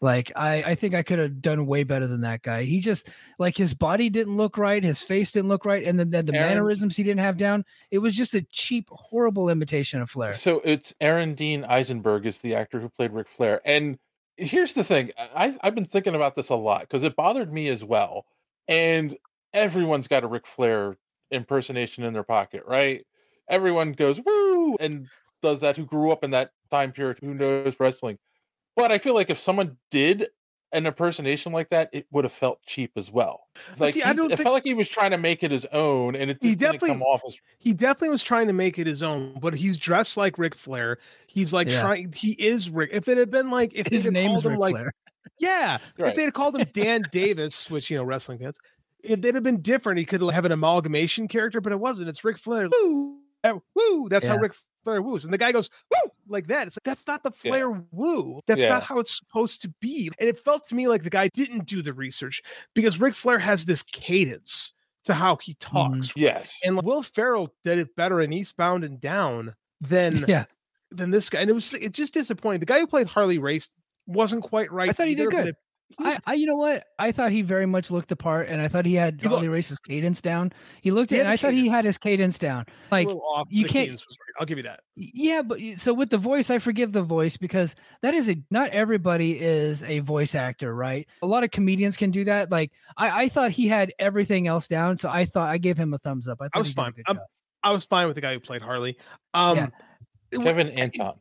Like I I think I could have done way better than that guy. He just like his body didn't look right, his face didn't look right and then the, the Aaron- mannerisms he didn't have down. It was just a cheap horrible imitation of Flair. So it's Aaron Dean Eisenberg is the actor who played Ric Flair. And here's the thing I, I've been thinking about this a lot because it bothered me as well. And everyone's got a Ric Flair impersonation in their pocket, right? Everyone goes, woo, and does that who grew up in that time period, who knows wrestling. But I feel like if someone did an impersonation like that, it would have felt cheap as well. Like See, I don't it think- felt like he was trying to make it his own, and it He just didn't definitely come off as he definitely was trying to make it his own, but he's dressed like Ric Flair. He's like Yeah. trying he is Ric. If it had been like if His they had name is called him Ric like Flair. Yeah. Right. If they'd called him Dan Davis, which you know, wrestling fans, if they'd have been different, he could have an amalgamation character, but it wasn't. It's Ric Flair. Woo! Uh, Woo! That's how Yeah. Ric Flair woos. And the guy goes, woo, like that. It's like that's not the Yeah. Flair woo. That's Yeah. not how it's supposed to be. And it felt to me like the guy didn't do the research because Ric Flair has this cadence to how he talks. yes. And Will Ferrell did it better in Eastbound and Down than Yeah. than this guy. And it was it just disappointing. The guy who played Harley Race wasn't quite right. I thought he did either, but good. it- he was- I, I, you know what? I thought he very much looked the part, and I thought he had He Harley looked- Race's cadence down. He looked He at, and the I thought he had his cadence down. Like a off. you can't- was right. I'll give you that. Yeah, but so with the voice, I forgive the voice because that is a not everybody is a voice actor, right? A lot of comedians can do that. Like I, I thought he had everything else down, so I thought I gave him a thumbs up. I, thought I was he did a fine. I'm, job. I was fine with the guy who played Harley. Um, Yeah. Kevin Anton.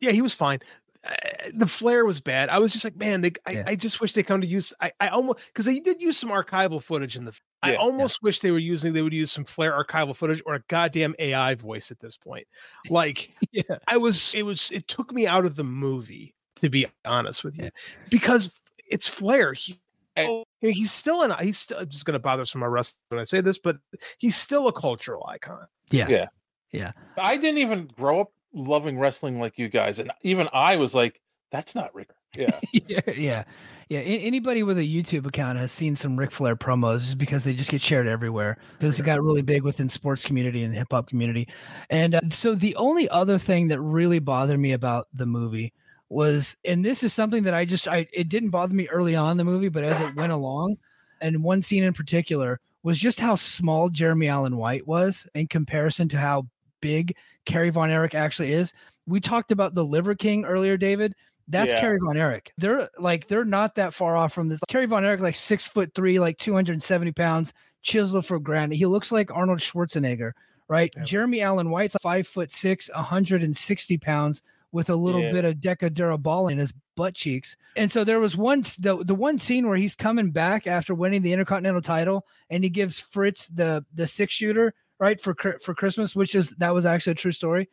yeah, he was fine. Uh, the flair was bad. I was just like, man, they, I, Yeah. I just wish they come to use. I, I almost because they did use some archival footage in the. I Yeah. almost wish they were using. They would use some flair archival footage or a goddamn AI voice at this point. Like, Yeah. I was. It was. It took me out of the movie to be honest with you, because it's Flair. He, oh, he's still an. He's still I'm just going to bother some of my wrestlers when I say this, but he's still a cultural icon. Yeah. Yeah. Yeah. I didn't even grow up loving wrestling like you guys, and even I was like, "That's not Ric." Yeah, yeah, yeah, yeah. Anybody with a YouTube account has seen some Ric Flair promos just because they just get shared everywhere because he got really big within sports community and hip hop community. And uh, so the only other thing that really bothered me about the movie was, and this is something that I just I it didn't bother me early on in the movie, but as it went along, and one scene in particular was just how small Jeremy Allen White was in comparison to how big Kerry Von Erich actually is. We talked about the Liver King earlier, David. That's Yeah. Kerry Von Erich. They're like they're not that far off from this. Kerry Von Erich, like six foot three, like 270 pounds, chiseled for granite. He looks like Arnold Schwarzenegger, right? Jeremy Allen White's five foot six, 160 pounds, with a little Yeah. bit of Deca-Durabolin in his butt cheeks. And so there was one the the one scene where he's coming back after winning the Intercontinental title, and he gives Fritz the the six shooter right for for Christmas, which is that was actually a true story.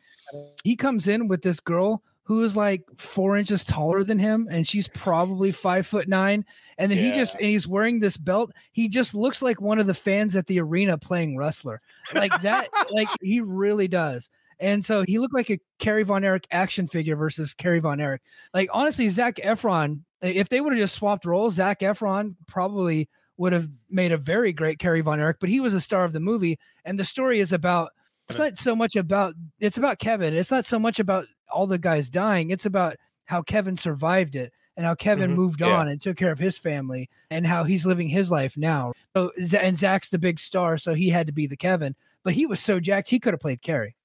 He comes in with this girl who is like four inches taller than him, and she's probably five foot nine. And then he just and he's wearing this belt. He just looks like one of the fans at the arena playing wrestler, like that. like he really does. And so he looked like a Kerry Von Erich action figure versus Kerry Von Erich. Like honestly, Zac Efron, if they would have just swapped roles, Zac Efron probably would have made a very great Kerry Von Erich. But he was a star of the movie, and the story is about. It's not so much about. It's about Kevin. It's not so much about all the guys dying. It's about how Kevin survived it and how Kevin Mhm, moved yeah. on and took care of his family and how he's living his life now. So and Zac's the big star, so he had to be the Kevin. But he was so jacked, he could have played Kerry.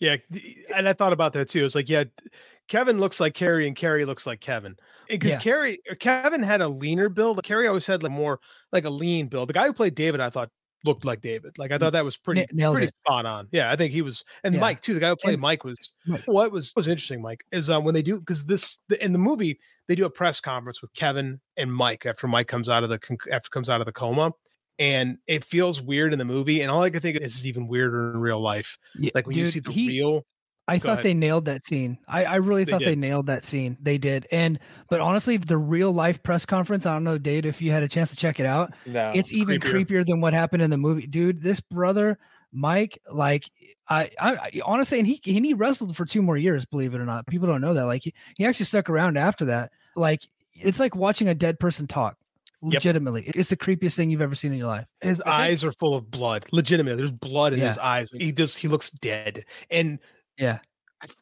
Yeah, and I thought about that too. It's like, yeah, Kevin looks like Kerry, and Kerry looks like Kevin. Because Yeah. Kerry, or Kevin had a leaner build. Kerry always had like more like a lean build. The guy who played David, I thought looked like David. Like I thought that was pretty nailed pretty it. spot on. Yeah, I think he was, and Yeah. Mike too. The guy who played And- Mike was. What was was interesting, Mike, is um when they do because this the, in the movie they do a press conference with Kevin and Mike after Mike comes out of the after comes out of the coma. And it feels weird in the movie, and all I can think of is even weirder in real life. Yeah, like when you see the he- real. I Go thought ahead. they nailed that scene. I, I really They thought they nailed that scene. They did. And but honestly, the real life press conference, I don't know, Dave, if you had a chance to check it out. No, it's even creepier. creepier. than what happened in the movie. Dude, this brother, Mike, like I, I, I honestly, and he and he wrestled for two more years, believe it or not. People don't know that. Like he, he actually stuck around after that. Like it's like watching a dead person talk. Yep. Legitimately. It's the creepiest thing you've ever seen in your life. his eyes are full of blood. Legitimately, there's blood in his eyes. He just he looks dead. And Yeah.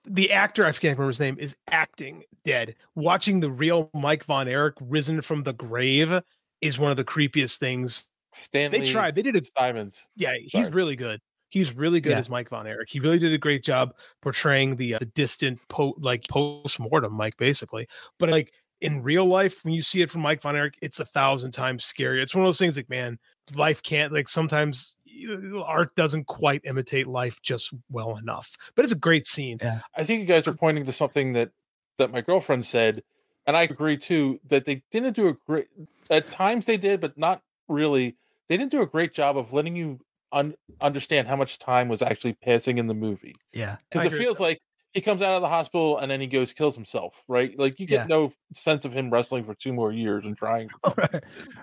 the actor, I can't remember his name, is acting dead. Watching the real Mike Von Erich risen from the grave is one of the creepiest things. Stanley They tried. They did it. Simons. Yeah, he's Sorry. really good. He's really good Yeah. as Mike Von Erich. He really did a great job portraying the uh, the distant po like post mortem Mike, basically. But like in real life, when you see it from Mike Von Erich, it's a thousand times scarier. It's one of those things like, man, life can't like sometimes art doesn't quite imitate life just well enough. But it's a great scene. Yeah. I think you guys are pointing to something that that my girlfriend said, and I agree too. That they didn't do a great. At times they did, but not really. They didn't do a great job of letting you un- understand how much time was actually passing in the movie. Yeah. Because it agree with feels like he comes out of the hospital and then he goes kills himself, right? Like you get Yeah. no sense of him wrestling for two more years and trying. right.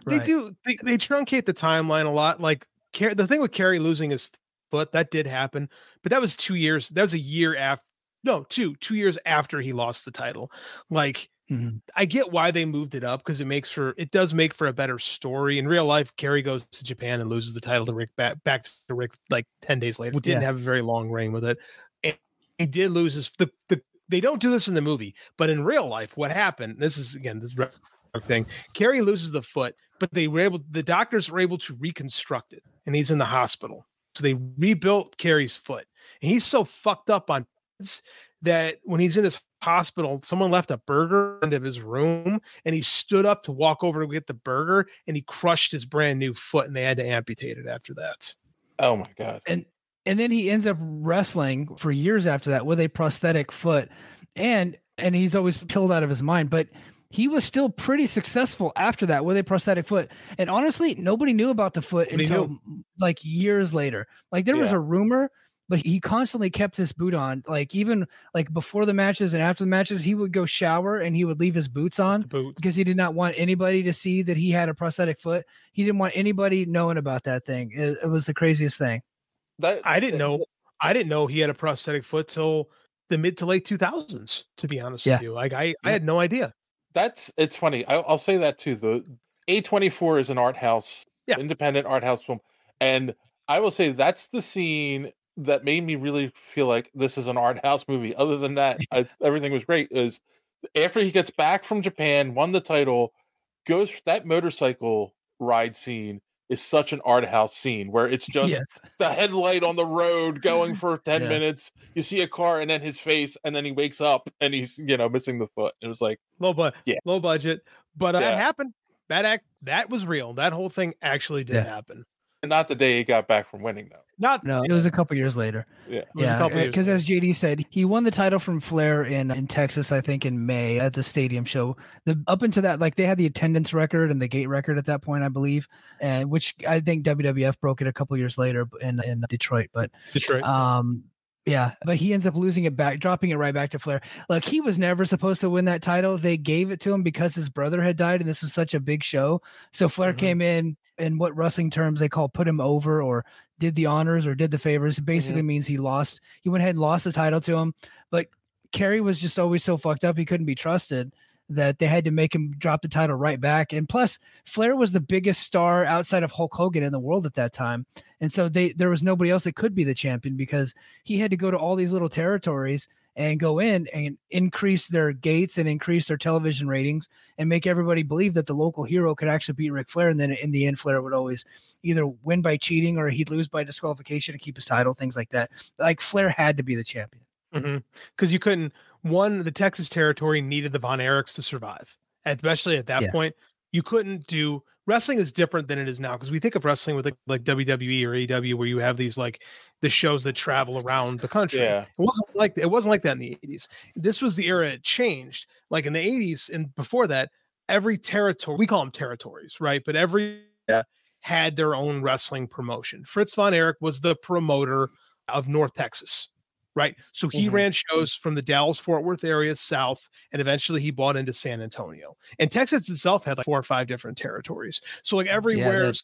They Right. do. They, they truncate the timeline a lot. Like Car- the thing with Kerry losing his foot that did happen, but that was two years. That was a year after. No, two two years after he lost the title. Like Mhm. I get why they moved it up because it makes for it does make for a better story. In real life, Kerry goes to Japan and loses the title to Ric back back to Ric like ten days later. We Didn't Yeah. have a very long reign with it. And he did lose his the the. They don't do this in the movie, but in real life, what happened? This is again this thing. Kerry loses the foot, but they were able. The doctors were able to reconstruct it, and he's in the hospital. So they rebuilt Kerry's foot, and he's so fucked up on that when he's in his hospital, someone left a burger into his room and he stood up to walk over to get the burger and he crushed his brand new foot and they had to amputate it after that. Oh my god! and and then he ends up wrestling for years after that with a prosthetic foot and and he's always killed out of his mind but he was still pretty successful after that with a prosthetic foot and honestly nobody knew about the foot Nobody until knew. like years later like there was a rumor but he constantly kept his boot on like even like before the matches and after the matches he would go shower and he would leave his boots on Boots. because he did not want anybody to see that he had a prosthetic foot he didn't want anybody knowing about that thing it, it was the craziest thing That I didn't know. I didn't know he had a prosthetic foot till the mid to late 2000s. To be honest Yeah. with you, like I, I had no idea. That's it's funny. I, I'll say that too. The A twenty four is an art house, Yeah. independent art house film, and I will say that's the scene that made me really feel like this is an art house movie. Other than that, I, everything was great. Is after he gets back from Japan, won the title, goes that motorcycle ride scene is such an art house scene where it's just Yes. the headlight on the road going for 10 Yeah. minutes. You see a car and then his face, and then he wakes up and he's, you know, missing the foot. It was like, low but Yeah. low budget, but uh, Yeah. it happened. That act that was real. That whole thing actually did Yeah. happen. And not the day he got back from winning, though. Not No, it was a couple years later. Yeah. It Yeah, because as JD said, he won the title from Flair in in Texas, I think, in May at the stadium show. The up until that, like they had the attendance record and the gate record at that point, I believe, and which I think WWF broke it a couple years later in in Detroit. But Detroit. um, yeah, but he ends up losing it back, dropping it right back to Flair. Like he was never supposed to win that title. They gave it to him because his brother had died, and this was such a big show. So Flair Mm-hmm. came in, in what wrestling terms they call put him over or did the honors or did the favors. It basically Mm-hmm. means he lost. He went ahead and lost the title to him. But Kerry was just always so fucked up he couldn't be trusted that they had to make him drop the title right back. And plus, Flair was the biggest star outside of Hulk Hogan in the world at that time. And so they there was nobody else that could be the champion because he had to go to all these little territories and go in and increase their gates and increase their television ratings and make everybody believe that the local hero could actually beat Ric Flair. And then in the end, Flair would always either win by cheating or he'd lose by disqualification to keep his title, things like that. Like Flair had to be the champion. Mm-hmm. because you couldn't. One, the Texas territory needed the Von Erichs to survive, especially at that Yeah. point. You couldn't do wrestling is different than it is now because we think of wrestling with like, like WWE or AEW where you have these like the shows that travel around the country. Yeah. It wasn't like it wasn't like that in the 80s. This was the era it changed. Like in the 80s and before that, every territory we call them territories, right? But every had their own wrestling promotion. Fritz von Erich was the promoter of North Texas, right? So he Mhm. ran shows from the Dallas Fort Worth area south, and eventually he bought into San Antonio. And Texas itself had like four or five different territories. So like everywhere, so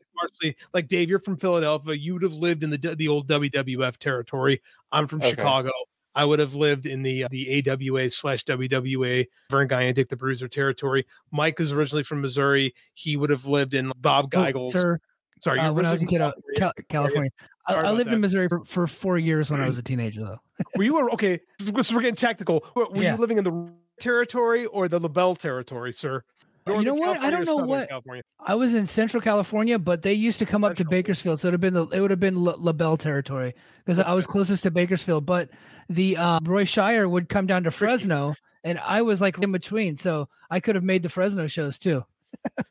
like Dave, you're from Philadelphia, you would have lived in the the old WWF territory. I'm from Okay. Chicago. I would have lived in the the AWA slash WWA Verne Gagne and Dick the Bruiser territory. Mike is originally from Missouri. He would have lived in Bob Oh, Geigel's. sir, Sorry, uh, when I was a kid, uh, from California. I, I lived that. in Missouri for, for four years when I was a teenager, though. Were you okay? So we're getting technical. Were, were Yeah. you living in the territory or the LeBell territory, sir? You know Northern what? I don't know what. California? I was in Central California, but they used to come up to Bakersfield, so it would have been the it would have been La, LeBell territory because I was closest to Bakersfield. But the uh, Roy Shire would come down to Fresno, and I was like in between, so I could have made the Fresno shows too.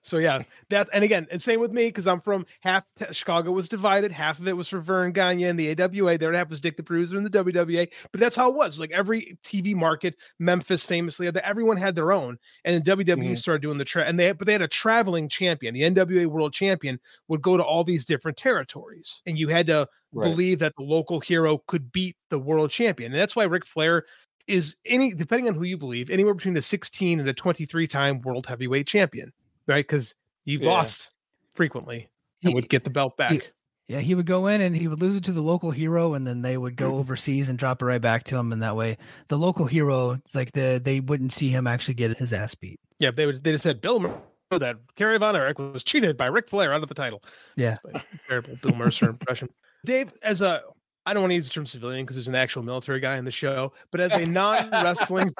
So yeah, that and again, and same with me because I'm from half Chicago was divided. Half of it was for Verne Gagne and the AWA. The other half was Dick the Bruiser and the WWA. But that's how it was. Like every TV market, Memphis famously, everyone had their own, and then WWE Mhm. started doing the tra- and they but they had a traveling champion. The NWA World Champion would go to all these different territories, and you had to Right. believe that the local hero could beat the world champion, and that's why Ric Flair is any depending on who you believe anywhere between a 16 and a 23 time world heavyweight champion right because you've Yeah. lost frequently and would get the belt back He- yeah, he would go in and he would lose it to the local hero, and then they would go mm-hmm. overseas and drop it right back to him, and that way the local hero, like the they wouldn't see him actually get his ass beat. yeah they would they just said bill Mer- that Kerry Von Erich was cheated by Ric Flair out of the title Yeah. terrible Bill Mercer impression Dave as a I don't want to use the term civilian because there's an actual military guy in the show, but as a non-wrestling,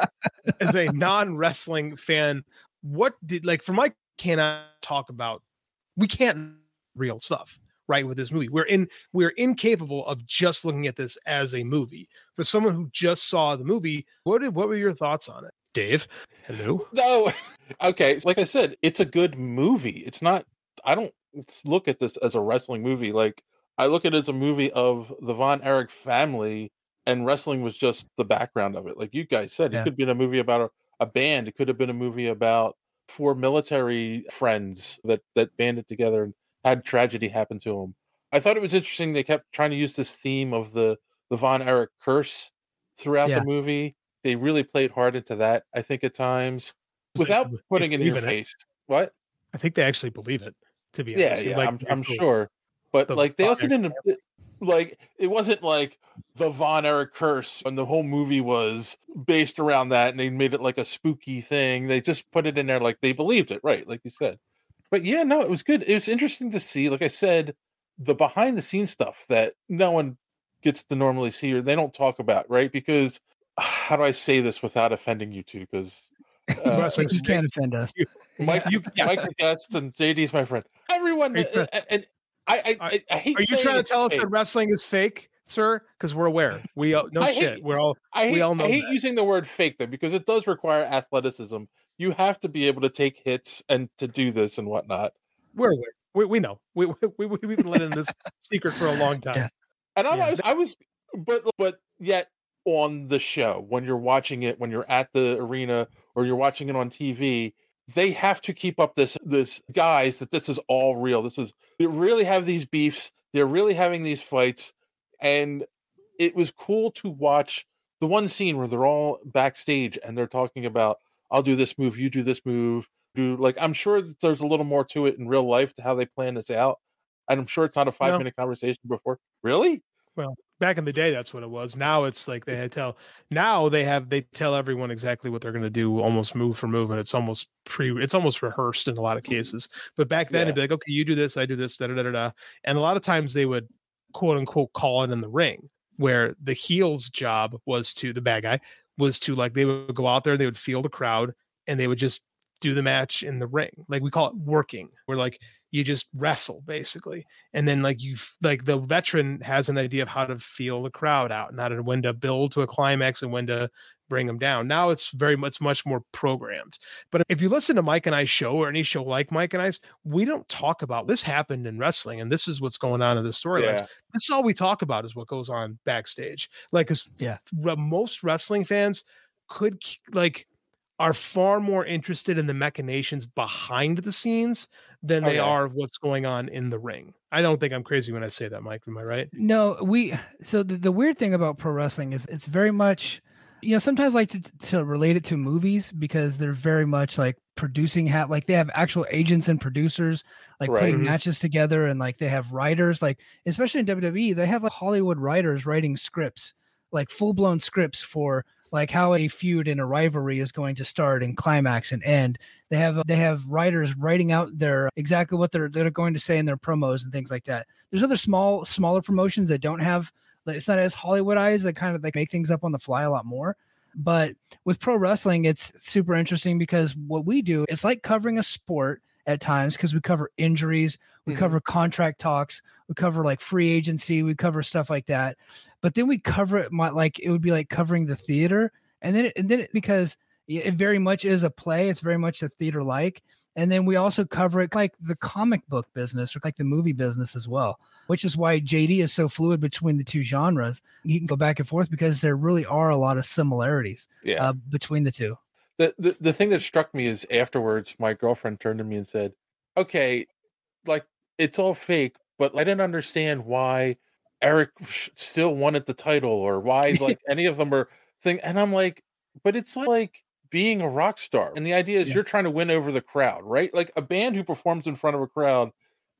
as a non-wrestling fan, what did like for Mike cannot talk about we can't real stuff right with this movie we're in we're incapable of just looking at this as a movie for someone who just saw the movie what did what were your thoughts on it dave hello No. Okay. Like I said, it's a good movie. It's not, I don't look at this as a wrestling movie. Like, I look at it as a movie of the Von Erich family, and wrestling was just the background of it. Like you guys said, Yeah. it could be been a movie about a, a band. It could have been a movie about four military friends that, that banded together and had tragedy happen to them. I thought it was interesting. They kept trying to use this theme of the, the Von Erich curse throughout Yeah. the movie. They really played hard into that, I think, at times without They putting it in your believe in it. face. What? i think they actually believe it to be Yeah, honest yeah, like I'm, I'm sure. But the like they also didn't like it wasn't like the Von Erich curse and the whole movie was based around that and they made it like a spooky thing. They just put it in there like they believed it, right? Like you said. But yeah, no, it was good. It was interesting to see, like I said, the behind the scenes stuff that no one gets to normally see or they don't talk about, right? Because how do I say this without offending you two? Because Uh, Wrestling's you can't offend us. Mike, You- you, Mike the guest and JD's my friend. Everyone, Are you try- uh, and I, I, I, I hate. Are you trying to tell us fake. that wrestling is fake, sir? Because we're aware. We all, no I shit. hate- we're all I hate, we all know. I hate that. using the word fake though because it does require athleticism. You have to be able to take hits and to do this and whatnot. We're aware. We, we know. We, we, we, we've been letting this secret for a long time. And I'm, Yeah. I was, I was, but but yet on the show when you're watching it, when you're at the arena or you're watching it on TV, they have to keep up this this guys that this is all real. This is they really have these beefs. They're really having these fights, and it was cool to watch the one scene where they're all backstage and they're talking about, "I'll do this move, you do this move." Do like I'm sure that there's a little more to it in real life to how they plan this out. And I'm sure it's not a five No. minute conversation before. Really? Well, back in the day, that's what it was. Now it's like they had tell. Now they have they tell everyone exactly what they're going to do, almost move for move, and it's almost pre. It's almost rehearsed in a lot of mm-hmm. cases. But back then, Yeah. it'd be like, okay, you do this, I do this, da da da da. da. And a lot of times they would quote unquote call it in the ring, where the heel's job was to the bad guy was to like they would go out there, they would feel the crowd, and they would just do the match in the ring. Like we call it working. We're like you just wrestle basically and then like you f- like the veteran has an idea of how to feel the crowd out and how to when to build to a climax and when to bring them down now it's very much much more programmed but if you listen to mike and i show or any show like mike and i's we don't talk about this happened in wrestling and this is what's going on in the storylines Yeah. this is all we talk about is what goes on backstage like because Yeah. most wrestling fans could like are far more interested in the machinations behind the scenes than they Okay. are of what's going on in the ring. I don't think I'm crazy when I say that, Mike. Am I right? No, we. So the, the weird thing about pro wrestling is it's very much, you know, sometimes I like to, to relate it to movies because they're very much like producing have like they have actual agents and producers like Right. putting Mhm. matches together and like they have writers like especially in WWE they have like Hollywood writers writing scripts like full blown scripts for like how a feud and a rivalry is going to start and climax and end. They have they have writers writing out their exactly what they're they're going to say in their promos and things like that. There's other small smaller promotions that don't have it's not as Hollywoodized that kind of like make things up on the fly a lot more. But with pro wrestling, it's super interesting because what we do it's like covering a sport at times because we cover injuries, we Mhm. cover contract talks, we cover like free agency, we cover stuff like that. But then we cover it my, like it would be like covering the theater, and then it, and then it, because it it very much is a play, it's very much a theater like. And then we also cover it like the comic book business or like the movie business as well, which is why JD is so fluid between the two genres. He can go back and forth because there really are a lot of similarities Yeah. uh, between the two. The, the the thing that struck me is afterwards my girlfriend turned to me and said okay like it's all fake but i didn't understand why eric still wanted the title or why like any of them are thing and i'm like but it's like being a rock star and the idea is Yeah. you're trying to win over the crowd right like a band who performs in front of a crowd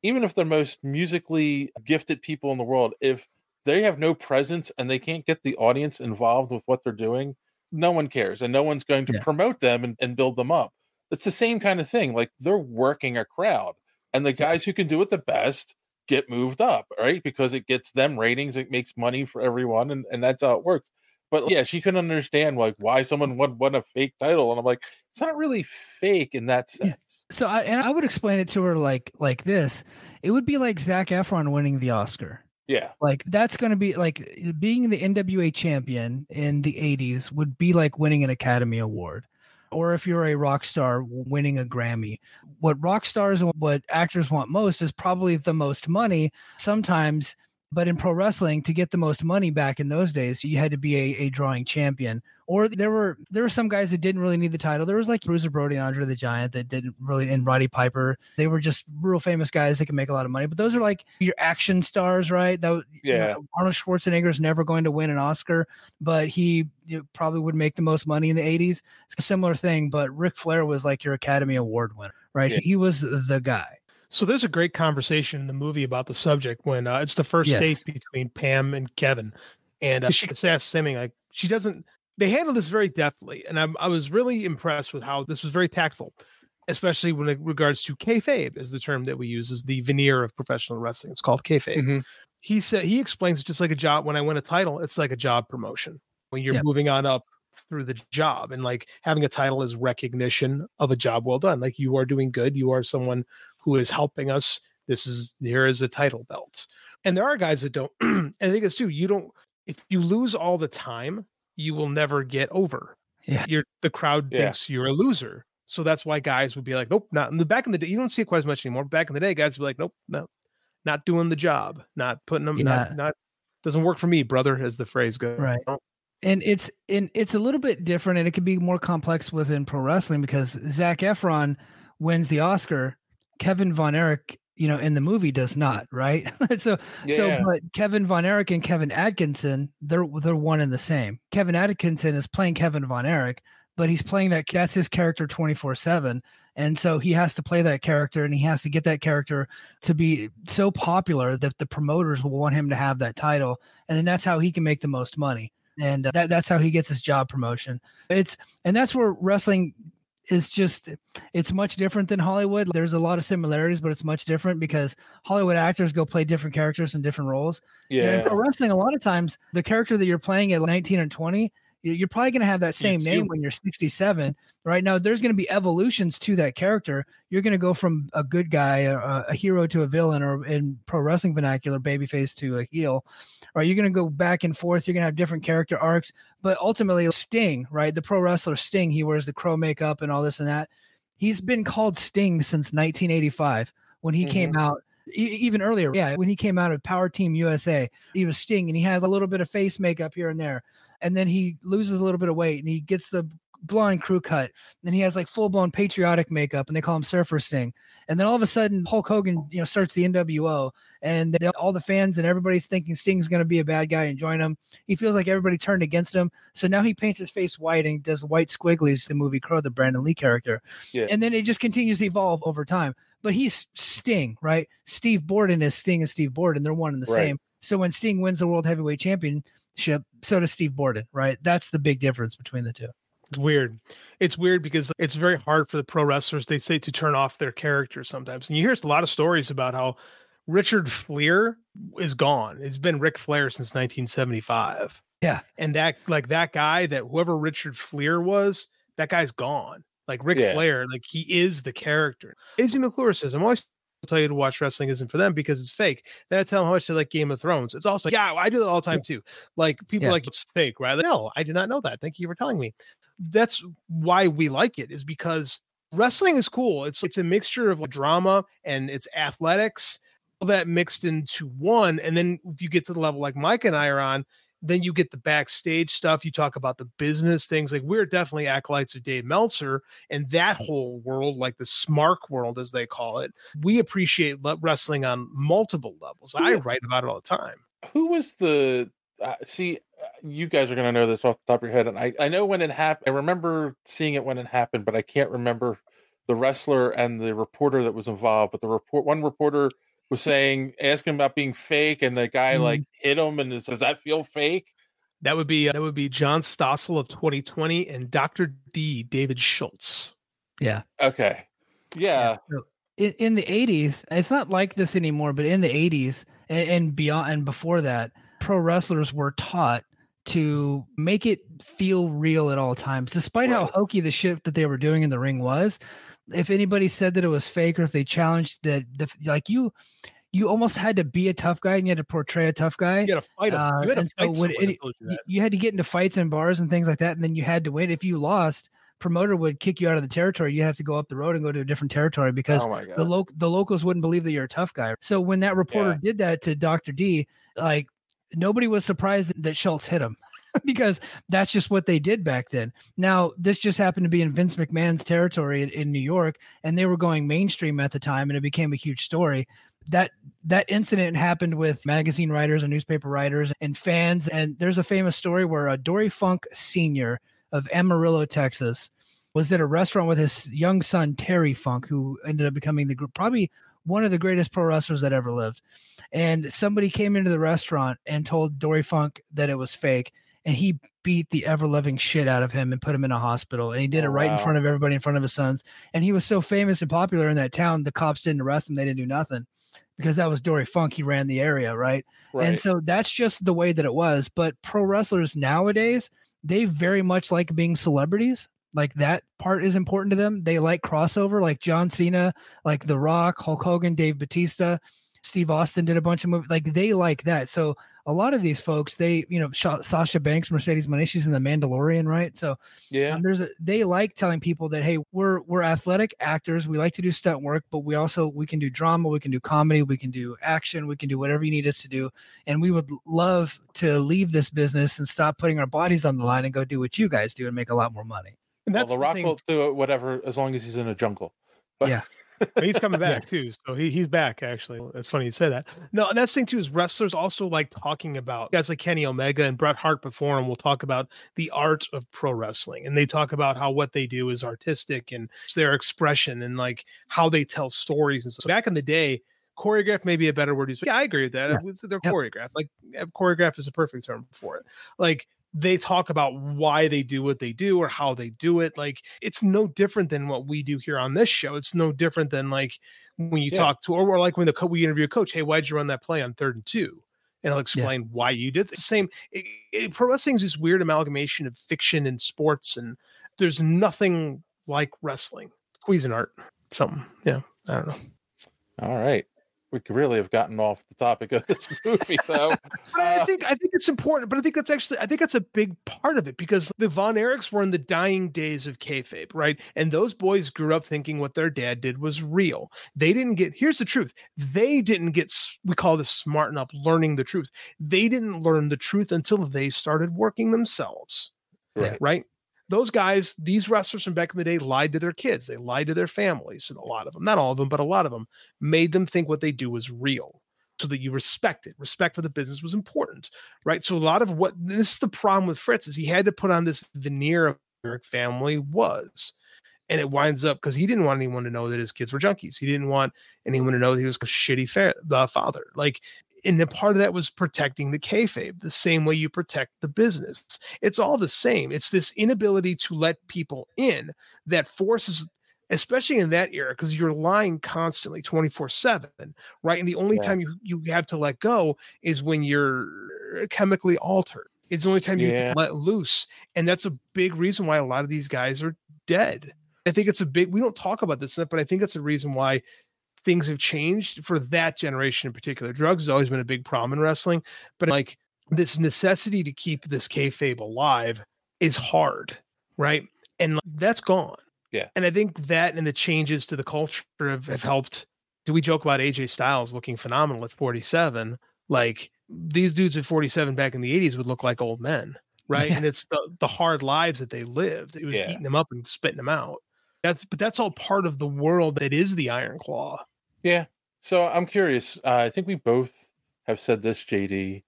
even if they're most musically gifted people in the world if they have no presence and they can't get the audience involved with what they're doing no one cares and no one's going to Yeah. promote them and, and build them up it's the same kind of thing like they're working a crowd and the guys who can do it the best get moved up right because it gets them ratings it makes money for everyone and, and that's how it works but yeah she couldn't understand like why someone would want a fake title and i'm like it's not really fake in that sense So I and I would explain it to her like like this. It would be like Zac Efron winning the Oscar. Yeah Like that's going to be like being the NWA champion in the 80s would be like winning an Academy Award. Or if you're a rock star winning a Grammy. What rock stars and what actors want most is probably the most money sometimes. But in pro wrestling, to get the most money back in those days, you had to be a, a drawing champion. Or there were there were some guys that didn't really need the title. There was like Bruiser Brody and Andre the Giant that didn't really and Roddy Piper. They were just real famous guys that could make a lot of money. But those are like your action stars, right? That was- you know, Yeah. Arnold Schwarzenegger is never going to win an Oscar, but he probably would make the most money in the 80s. It's a similar thing, but Ric Flair was like your Academy Award winner, right? Yeah. He was the guy. So there's a great conversation in the movie about the subject when uh, it's the first Yes. date between Pam and Kevin, and uh, she gets asked something like she doesn't. They handle this very deftly, and I'm, I was really impressed with how this was very tactful, especially when it regards to kayfabe, is the term that we use, is the veneer of professional wrestling. It's called kayfabe. Mhm. He said he explains it just like a job. When I win a title, it's like a job promotion. When you're Yep. moving on up through the job and like having a title is recognition of a job well done like you are doing good you are someone who is helping us this is here is a title belt and there are guys that don't and i think it's too you don't if you lose all the time you will never get over yeah you're the crowd Yeah. thinks you're a loser so that's why guys would be like nope not in the back in the day you don't see it quite as much anymore back in the day guys would be like nope no not doing the job not putting them Yeah. not not doesn't work for me brother as the phrase goes Right. and it's and it's a little bit different and it can be more complex within pro wrestling because Zac Efron wins the Oscar, Kevin Von Erich, you know, in the movie does not, right? so Yeah. so but Kevin Von Erich and Kevin Adkisson, they're they're one and the same. Kevin Adkisson is playing Kevin Von Erich, but he's playing that that's his character 24/7 and so he has to play that character and he has to get that character to be so popular that the promoters will want him to have that title and then that's how he can make the most money and uh, that, that's how he gets his job promotion it's and that's where wrestling is just it's much different than hollywood. There's a lot of similarities but it's much different because hollywood actors go play different characters in different roles. And in Yeah. pro wrestling a lot of times the character that you're playing at 19 and 20 you- you're probably going to have that same It's name you. when you're 67 right? Now there's going to be evolutions to that character. You're going to go from a good guy a, a hero to a villain or in pro wrestling vernacular babyface to a heel or you're going to go back and forth you're going to have different character arcs but ultimately sting right? The pro wrestler sting he wears the crow makeup and all this and that. He's been called sting since 1985 when he came mm-hmm. out e- even earlier yeah when he came out of power team usa he was sting and he had a little bit of face makeup here and there and then he loses a little bit of weight and he gets the blonde crew cut and he has like full blown patriotic makeup and they call him surfer sting. And then all of a sudden hulk hogan you know starts the nwo and then all the fans and everybody's thinking sting's going to be a bad guy and join him. He feels like everybody turned against him. So now he paints his face white and does white squigglies the movie crow the brandon lee character. Yeah. and then it just continues to evolve over time. But he's sting right? Steve borden is sting and steve borden. They're one and the Right. same. So when sting wins the world heavyweight championship so does steve borden right? That's the big difference between the two It's weird. It's weird because it's very hard for the pro wrestlers, they say, to turn off their characters sometimes. And you hear a lot of stories about how Richard Fliehr is gone. It's been Ric Flair since 1975. Yeah. And that, like, that guy, that whoever Richard Fliehr was, that guy's gone. Like, Ric Yeah. Flair, like, he is the character. Izzy McClure says, I'm always tell you to watch wrestling isn't for them because it's fake. Then I tell them how much they like Game of Thrones. It's also yeah, I do that all the time too. Like people Yeah. like it's fake, right? Like, no, I did not know that. Thank you for telling me. That's why we like it is because wrestling is cool. It's it's a mixture of like, drama and it's athletics, all that mixed into one. And then if you get to the level like Mike and I are on, then you get the backstage stuff. You talk about the business things. Like we're definitely acolytes of Dave Meltzer and that whole world, like the SMARK world, as they call it. We appreciate le- wrestling on multiple levels. I write about it all the time. Who was the? Uh, see, you guys are gonna know this off the top of your head, and I I know when it happened. I remember seeing it when it happened, but I can't remember the wrestler and the reporter that was involved. But the report, one reporter was saying, asking about being fake, and the guy like mm-hmm. hit him, and says, "Does that feel fake?" That would be uh, that would be John Stossel of 2020 and Dr. D. David Schultz. yeah Okay, yeah, So in, in the 80s it's not like this anymore but in the 80s and, and beyond and before that pro wrestlers were taught to make it feel real at all times despite how hokey the shit that they were doing in the ring was if anybody said that it was fake or if they challenged that the, like you you almost had to be a tough guy and you had to portray a tough guy. You had to fight him. Uh, you had to fight it- you you had to get into fights and bars and things like that, and then you had to win. If you lost, promoter would kick you out of the territory. You have to go up the road and go to a different territory because Oh the lo- the locals wouldn't believe that you're a tough guy. So when that reporter did that to Dr. D, like nobody was surprised that Schultz hit him because that's just what they did back then. Now, this just happened to be in Vince McMahon's territory in, in New York, and they were going mainstream at the time, and it became a huge story. That that incident happened with magazine writers and newspaper writers and fans. And there's a famous story where uh, Dory Funk Sr. of Amarillo, Texas, was at a restaurant with his young son Terry Funk, who ended up becoming the group probably one of the greatest pro wrestlers that ever lived. And somebody came into the restaurant and told Dory Funk that it was fake, and he beat the ever loving shit out of him and put him in a hospital. And he did oh, it Oh, right in front of everybody, in front of his sons. And he was so famous and popular in that town, the cops didn't arrest him. They didn't do nothing because that was Dory Funk. He ran the area, right? And so that's just the way that it was. But pro wrestlers nowadays, they very much like being celebrities. Like that part is important to them. They like crossover, like John Cena, like The Rock, Hulk Hogan, Dave Batista, Steve Austin did a bunch of movies. Like they like that. So a lot of these folks, they, you know, Sha- Sasha Banks, Mercedes Moné, she's in The Mandalorian, right? So yeah, um, there's a, they like telling people that hey, we're we're athletic actors. We like to do stunt work, but we also we can do drama, we can do comedy, we can do action, we can do whatever you need us to do. And we would love to leave this business and stop putting our bodies on the line and go do what you guys do and make a lot more money. And well, that's the the Rock thing. will do whatever as long as he's in a jungle. But Yeah. He's coming back too. So he, he's back actually. That's funny you say that. No, and that's the thing too is wrestlers also like talking about guys like Kenny Omega and Bret Hart before him will talk about the art of pro wrestling. And they talk about how what they do is artistic and their expression and like how they tell stories and so back in the day, choreograph may be a better word to use. Yeah, I agree with that. Yeah. They're Yep. choreographed. Like choreograph is a perfect term for it. Like they talk about why they do what they do or how they do it. Like it's no different than what we do here on this show. It's no different than like when you Yeah. talk to, or, or like when the co- we interview a coach. Hey, why'd you run that play on third and two? And I'll explain why you did the same. It, it, pro wrestling is this weird amalgamation of fiction and sports, and there's nothing like wrestling. Cuisinart, something. Yeah, I don't know. all right, we could really have gotten off the topic of this movie though. But I uh, think I think it's important. But I think that's actually I think that's a big part of it because the Von Erichs were in the dying days of kayfabe, right? And those boys grew up thinking what their dad did was real. They didn't get. Here's the truth: they didn't get. We call this smarten up, learning the truth. They didn't learn the truth until they started working themselves, Right. right? Those guys, these wrestlers from back in the day, lied to their kids. They lied to their families, and a lot of them, not all of them, but a lot of them, made them think what they do was real so that you respect it. Respect for the business was important, right? So a lot of what this is the problem with Fritz is he had to put on this veneer of family was. And it winds up because he didn't want anyone to know that his kids were junkies. He didn't want anyone to know that he was a shitty fa- uh, father. Like, and the part of that was protecting the kayfabe, the same way you protect the business. It's all the same. It's this inability to let people in that forces especially in that era because you're lying constantly 24 7 right and the only Yeah. time you, you have to let go is when you're chemically altered it's the only time you Yeah. have to let loose and that's a big reason why a lot of these guys are dead i think it's a big we don't talk about this enough but i think it's a reason why things have changed for that generation in particular drugs has always been a big problem in wrestling but like this necessity to keep this kayfabe alive is hard right and like, that's gone Yeah. and I think that and the changes to the culture have, have helped. Do we joke about AJ Styles looking phenomenal at 47? Like these dudes at 47 back in the 80s would look like old men, right? Yeah. And it's the the hard lives that they lived. It was Yeah. eating them up and spitting them out. That's but that's all part of the world that is the Iron Claw. Yeah. So I'm curious. Uh, I think we both have said this, JD.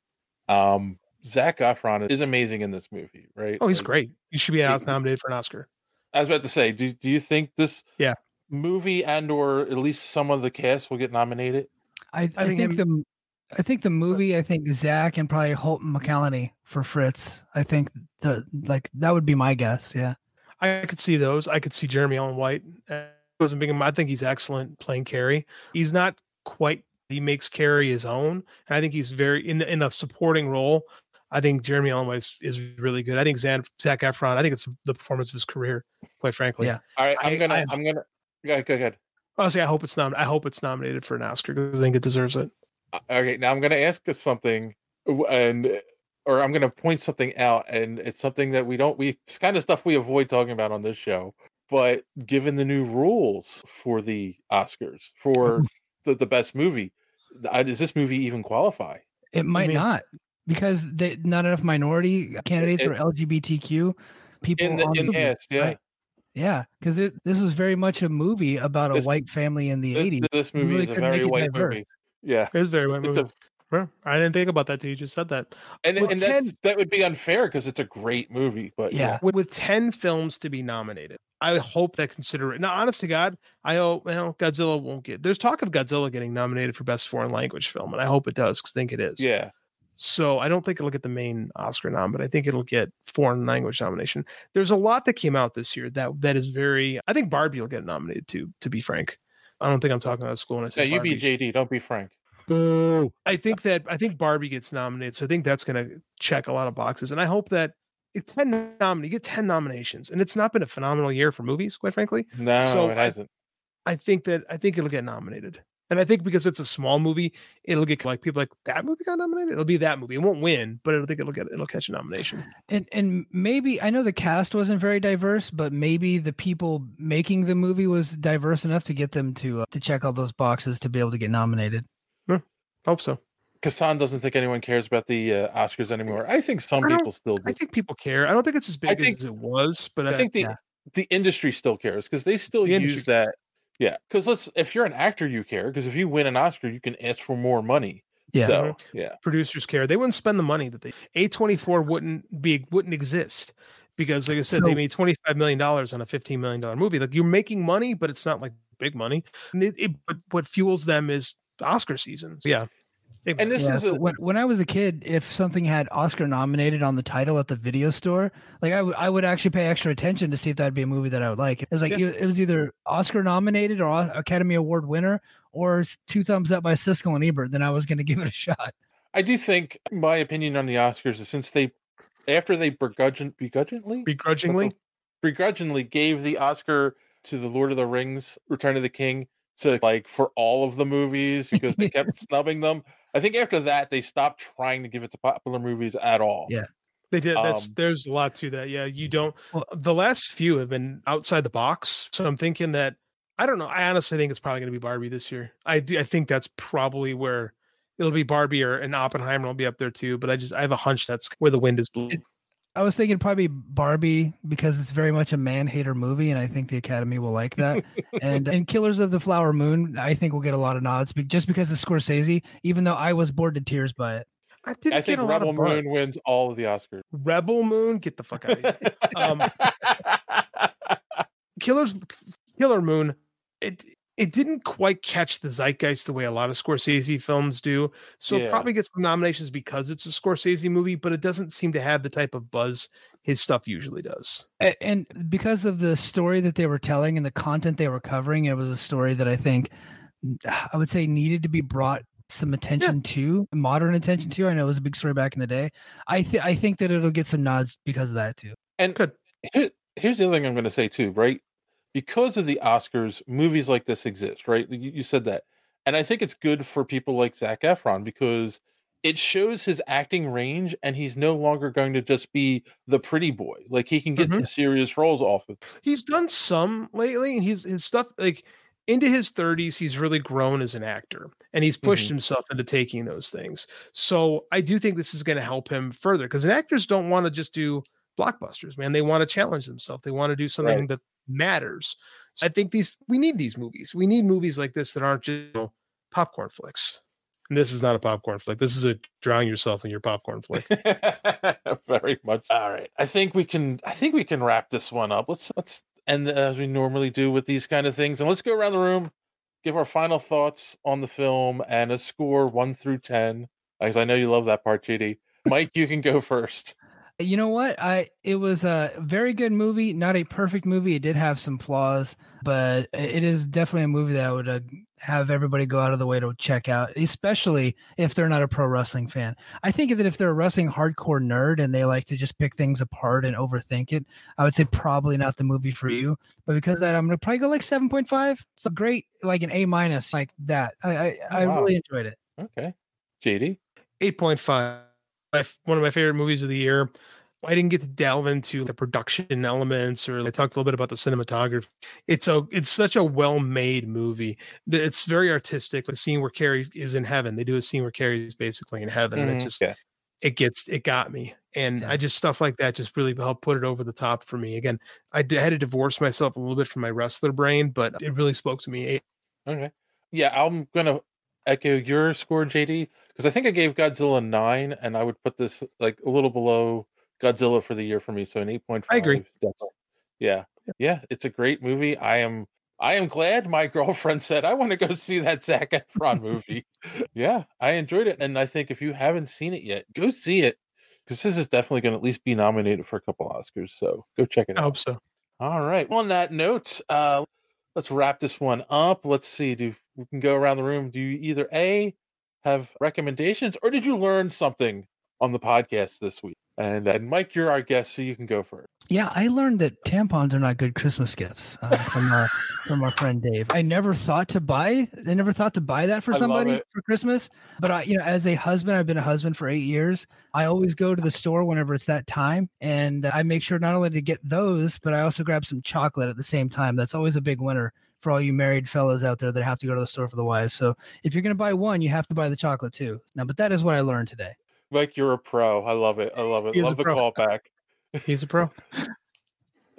Um, Zac Efron is amazing in this movie, right? Oh, he's Like, great. You should be out nominated for an Oscar. I was about to say, do do you think this Yeah. movie and or at least some of the cast will get nominated? I, I, I think think, the I think the movie. I think Zac and probably Holt McCallany for Fritz. I think the like that would be my guess. Yeah. I could see those. I could see Jeremy Allen White. Uh, wasn't big. I think he's excellent playing Kerry. He's not quite. He makes Kerry his own, and I think he's very in the, in a supporting role. I think Jeremy Allen White is, is really good. I think Zan, Zac Efron. I think it's the performance of his career, quite frankly. Yeah. All right, I'm I- gonna, I- I, am gonna, go, ahead. go ahead. Honestly, I hope it's nom- I hope it's nominated for an Oscar because I think it deserves it. Uh, Okay, now I'm gonna ask us something, and or I'm gonna point something out, and it's something that we don't. We it's kind of stuff we avoid talking about on this show. But given the new rules for the Oscars for the, the best movie, uh, does this movie even qualify? It might mean- not because they not enough minority candidates it- or LGBTQ people In the on in movie, cast, yeah. right? Yeah, because it this was very much a movie about a This- white family in the This, '80s. this movie really is a very white diverse. movie. Yeah, It's very white It's movie. a- Well, I didn't think about that till you just said that. and With and 10 that's, that would be unfair because it's a great movie. But Yeah. with, with 10 films to be nominated i hope that consider it now honest to god i hope well godzilla won't get there's talk of godzilla getting nominated for best foreign language film and i hope it does because i think it is yeah, so i don't think it'll get the main oscar nom but i think it'll get foreign language nomination there's a lot that came out this year that that is very i think barbie will get nominated too to be frank i don't think i'm talking out of school And i yeah. say You be JD, don't be Frank. I think that I think Barbie gets nominated, so I think that's going to check a lot of boxes, and I hope that it's 10 nom- you get 10 nominations and it's not been a phenomenal year for movies quite frankly No, so it hasn't. I think that I think it'll get nominated. And I think because it's a small movie, it'll get like people like that movie got nominated. It'll be that movie. It won't win, but I think it'll get it'll catch a nomination. And and maybe I know the cast wasn't very diverse, but maybe the people making the movie was diverse enough to get them to uh, to check all those boxes to be able to get nominated. Hope so. Kassan doesn't think anyone cares about the uh, Oscars anymore. I think some I people still do. I think people care. I don't think it's as big think- as it was, but I think the the industry still cares because they still The use that. Yeah, because let's if you're an actor, you care because if you win an Oscar, you can ask for more money. Yeah. So yeah, producers care. They wouldn't spend the money that they A24 wouldn't be wouldn't exist because like I said, they made 25 million dollars on a 15 million dollar movie. Like you're making money, but it's not like big money. And it, it, but what fuels them is Oscar season. So, yeah. And this Yeah, is so a, when when I was a kid, if something had Oscar nominated on the title at the video store, like I would I would actually pay extra attention to see if that'd be a movie that I would like. It was like Yeah. it, it was either Oscar nominated or Academy Award winner or two thumbs up by Siskel and Ebert. Then I was going to give it a shot. I do think my opinion on the Oscars is since they after they begrudging begrudgingly begrudgingly begrudgingly gave the Oscar to the Lord of the Rings Return of the King to like for all of the movies because they kept snubbing them. I think after that they stopped trying to give it to popular movies at all. Yeah. They did. That's Um, there's a lot to that. Yeah, you don't. the last few have been outside the box, so I'm thinking that I don't know. I honestly think it's probably going to be Barbie this year. I do. I think that's probably where it'll be Barbie or and Oppenheimer will be up there too. But I just I have a hunch that's where the wind is blowing. I was thinking probably Barbie because it's very much a man hater movie, and I think the Academy will like that. and and Killers of the Flower Moon, I think will get a lot of nods just because it's Scorsese. Even though I was bored to tears by it. I didn't I get think a lot Rebel of Moon buzz. wins all of the Oscars. Rebel Moon, get the fuck out of here. um, Killers, Killer Moon, it it didn't quite catch the zeitgeist the way a lot of Scorsese films do. So it probably gets some nominations because it's a Scorsese movie, but it doesn't seem to have the type of buzz his stuff usually does. And because of the story that they were telling and the content they were covering, it was a story that I think ah, I would say needed to be brought some attention to, modern attention to. I know it was a big story back in the day. I th- I think that it'll get some nods because of that too. And here, here's the other thing I'm going to say too, right? Because of the Oscars, movies like this exist, right? You, you said that, and I think it's good for people like Zac Efron because it shows his acting range, and he's no longer going to just be the pretty boy. Like he can get Mhm. some serious roles off of. He's done some lately, and he's his stuff like into his 30s, he's really grown as an actor and he's pushed Mhm. himself into taking those things. So I do think this is going to help him further because actors don't want to just do blockbusters, man. They want to challenge themselves. They want to do something Right. that matters. So I think these we need these movies. We need movies like this that aren't just you know, popcorn flicks. And this is not a popcorn flick. This is a drown yourself in your popcorn flick. Very much. All right. I think we can. I think we can wrap this one up. Let's let's end as we normally do with these kind of things, and let's go around the room, give our final thoughts on the film and a score one through ten. Because I know you love that part, JD. Mike, you can go first. You know what? I it was a very good movie, not a perfect movie. It did have some flaws, but it is definitely a movie that I would uh, have everybody go out of the way to check out, especially if they're not a pro wrestling fan. I think that if they're a wrestling hardcore nerd and they like to just pick things apart and overthink it, I would say probably not the movie for you. But because of that, I'm gonna probably go like seven point five. It's a great, like an A minus, like that. I I, I Wow. really enjoyed it. Okay, JD. 8.5 my, one of my favorite movies of the year. I didn't get to delve into the production elements or i talked a little bit about the cinematography. It's a it's such a well-made movie it's very artistic the scene where Kerry is in heaven. They do a scene where Kerry is basically in heaven and Mhm. it just Yeah. it gets it got me. And i just stuff like that just really helped put it over the top for me. Again i had to divorce myself a little bit from my wrestler brain but it really spoke to me. Okay. Yeah, I'm gonna echo your score, JD, because I think I gave Godzilla nine, and I would put this like a little below Godzilla for the year for me. So an eight point five. I agree. Definitely. Yeah. Yeah, it's a great movie. I am I am glad my girlfriend said I want to go see that Zac Efron movie. yeah, I enjoyed it. And I think if you haven't seen it yet, go see it. Because this is definitely gonna at least be nominated for a couple Oscars. So go check it i out. hope so All right. Well, On that note, uh, let's wrap this one up. Let's see. Do we can go around the room? Do you either a have recommendations or did you learn something on the podcast this week? And, and Mike, you're our guest, so you can go first. Yeah, I learned that tampons are not good Christmas gifts uh, from our from our friend Dave. I never thought to buy. I never thought to buy that for I somebody for Christmas. But I, you know, as a husband, I've been a husband for eight years. I always go to the store whenever it's that time, and I make sure not only to get those, but I also grab some chocolate at the same time. That's always a big winner for all you married fellas out there that have to go to the store for the wives. So if you're going to buy one, you have to buy the chocolate too. Now, but that is what I learned today. Mike, you're a pro. I love it. I love it. He is love the pro. callback. He's a pro.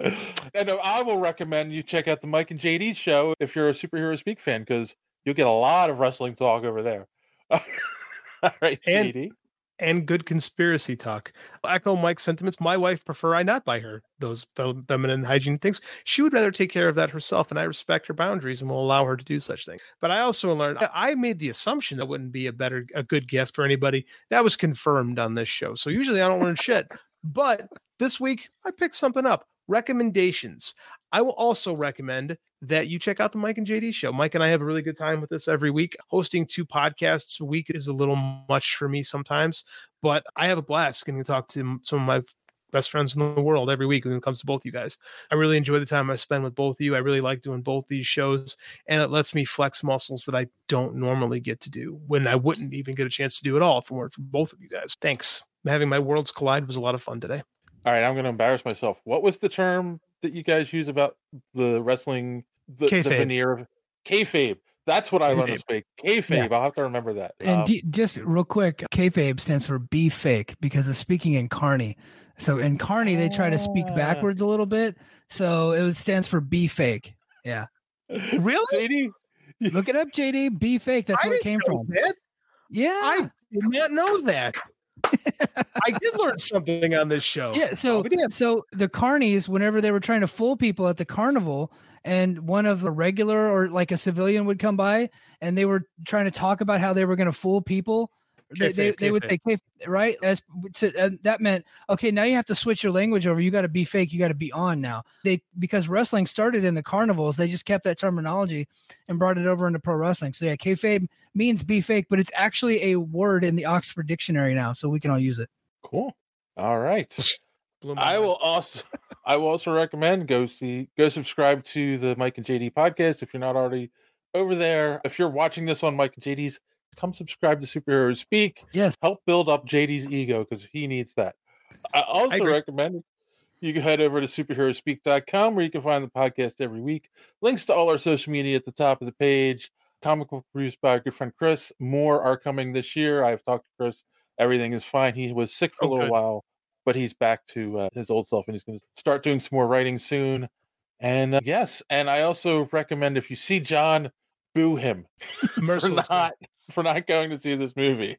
and uh, I will recommend you check out the Mike and JD show if you're a superhero speak fan because you'll get a lot of wrestling talk over there. All right, And- JD. And good conspiracy talk. Echo Mike's sentiments. My wife prefer I not buy her those feminine hygiene things. She would rather take care of that herself, and I respect her boundaries and will allow her to do such things. But I also learned I made the assumption that wouldn't be a better a good gift for anybody. That was confirmed on this show. So usually I don't learn shit. But this week I picked something up. Recommendations. I will also recommend that you check out the Mike and JD show. Mike and I have a really good time with this every week. Hosting two podcasts a week is a little much for me sometimes, but I have a blast getting to talk to some of my best friends in the world every week when it comes to both you guys. I really enjoy the time I spend with both of you. I really like doing both these shows, and it lets me flex muscles that I don't normally get to do when I wouldn't even get a chance to do it all if it weren't for both of you guys. Thanks. Having my worlds collide was a lot of fun today. All right, I'm going to embarrass myself. What was the term that you guys use about the wrestling? The, the veneer of kayfabe. That's what I learned to speak. Kayfabe. I'll have to remember that. And Um, d- just real quick, kayfabe stands for be fake because it's speaking in carny. So in carny, they try to speak Ah. backwards a little bit. So it was- stands for be fake. Yeah. Really? JD? Look it up, JD. Be fake. That's I where it came from. that. Yeah. I did not know that. I did learn something on this show. Yeah, so so the carnies, whenever they were trying to fool people at the carnival, and one of the regular or like a civilian would come by, and they were trying to talk about how they were going to fool people. They, they, they would say. Right as to, that meant okay now you have to switch your language over you got to be fake you got to be on now they because wrestling started in the carnivals they just kept that terminology and brought it over into pro wrestling so yeah kayfabe means be fake but it's actually a word in the Oxford dictionary now so we can all use it Cool. All right. Blew my I mind. will also I will also recommend go see go subscribe to the Mike and JD podcast if you're not already over there. If you're watching this on Mike and JD's, come subscribe to Superhero Speak. Yes. Help build up JD's ego because he needs that. I also agree. recommend you can head over to superherospeak.com where you can find the podcast every week. Links to all our social media at the top of the page. Comic book produced by our good friend Chris. More are coming this year. I've talked to Chris. Everything is fine. He was sick for Oh, a little good. while, but he's back to uh, his old self and he's going to start doing some more writing soon. And uh, yes, and I also recommend if you see John, boo him for not for not going to see this movie.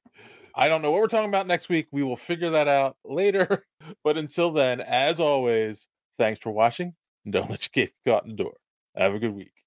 I don't know what we're talking about next week. We will figure that out later. But until then, as always, thanks for watching and don't let your cape go out the door. Have a good week.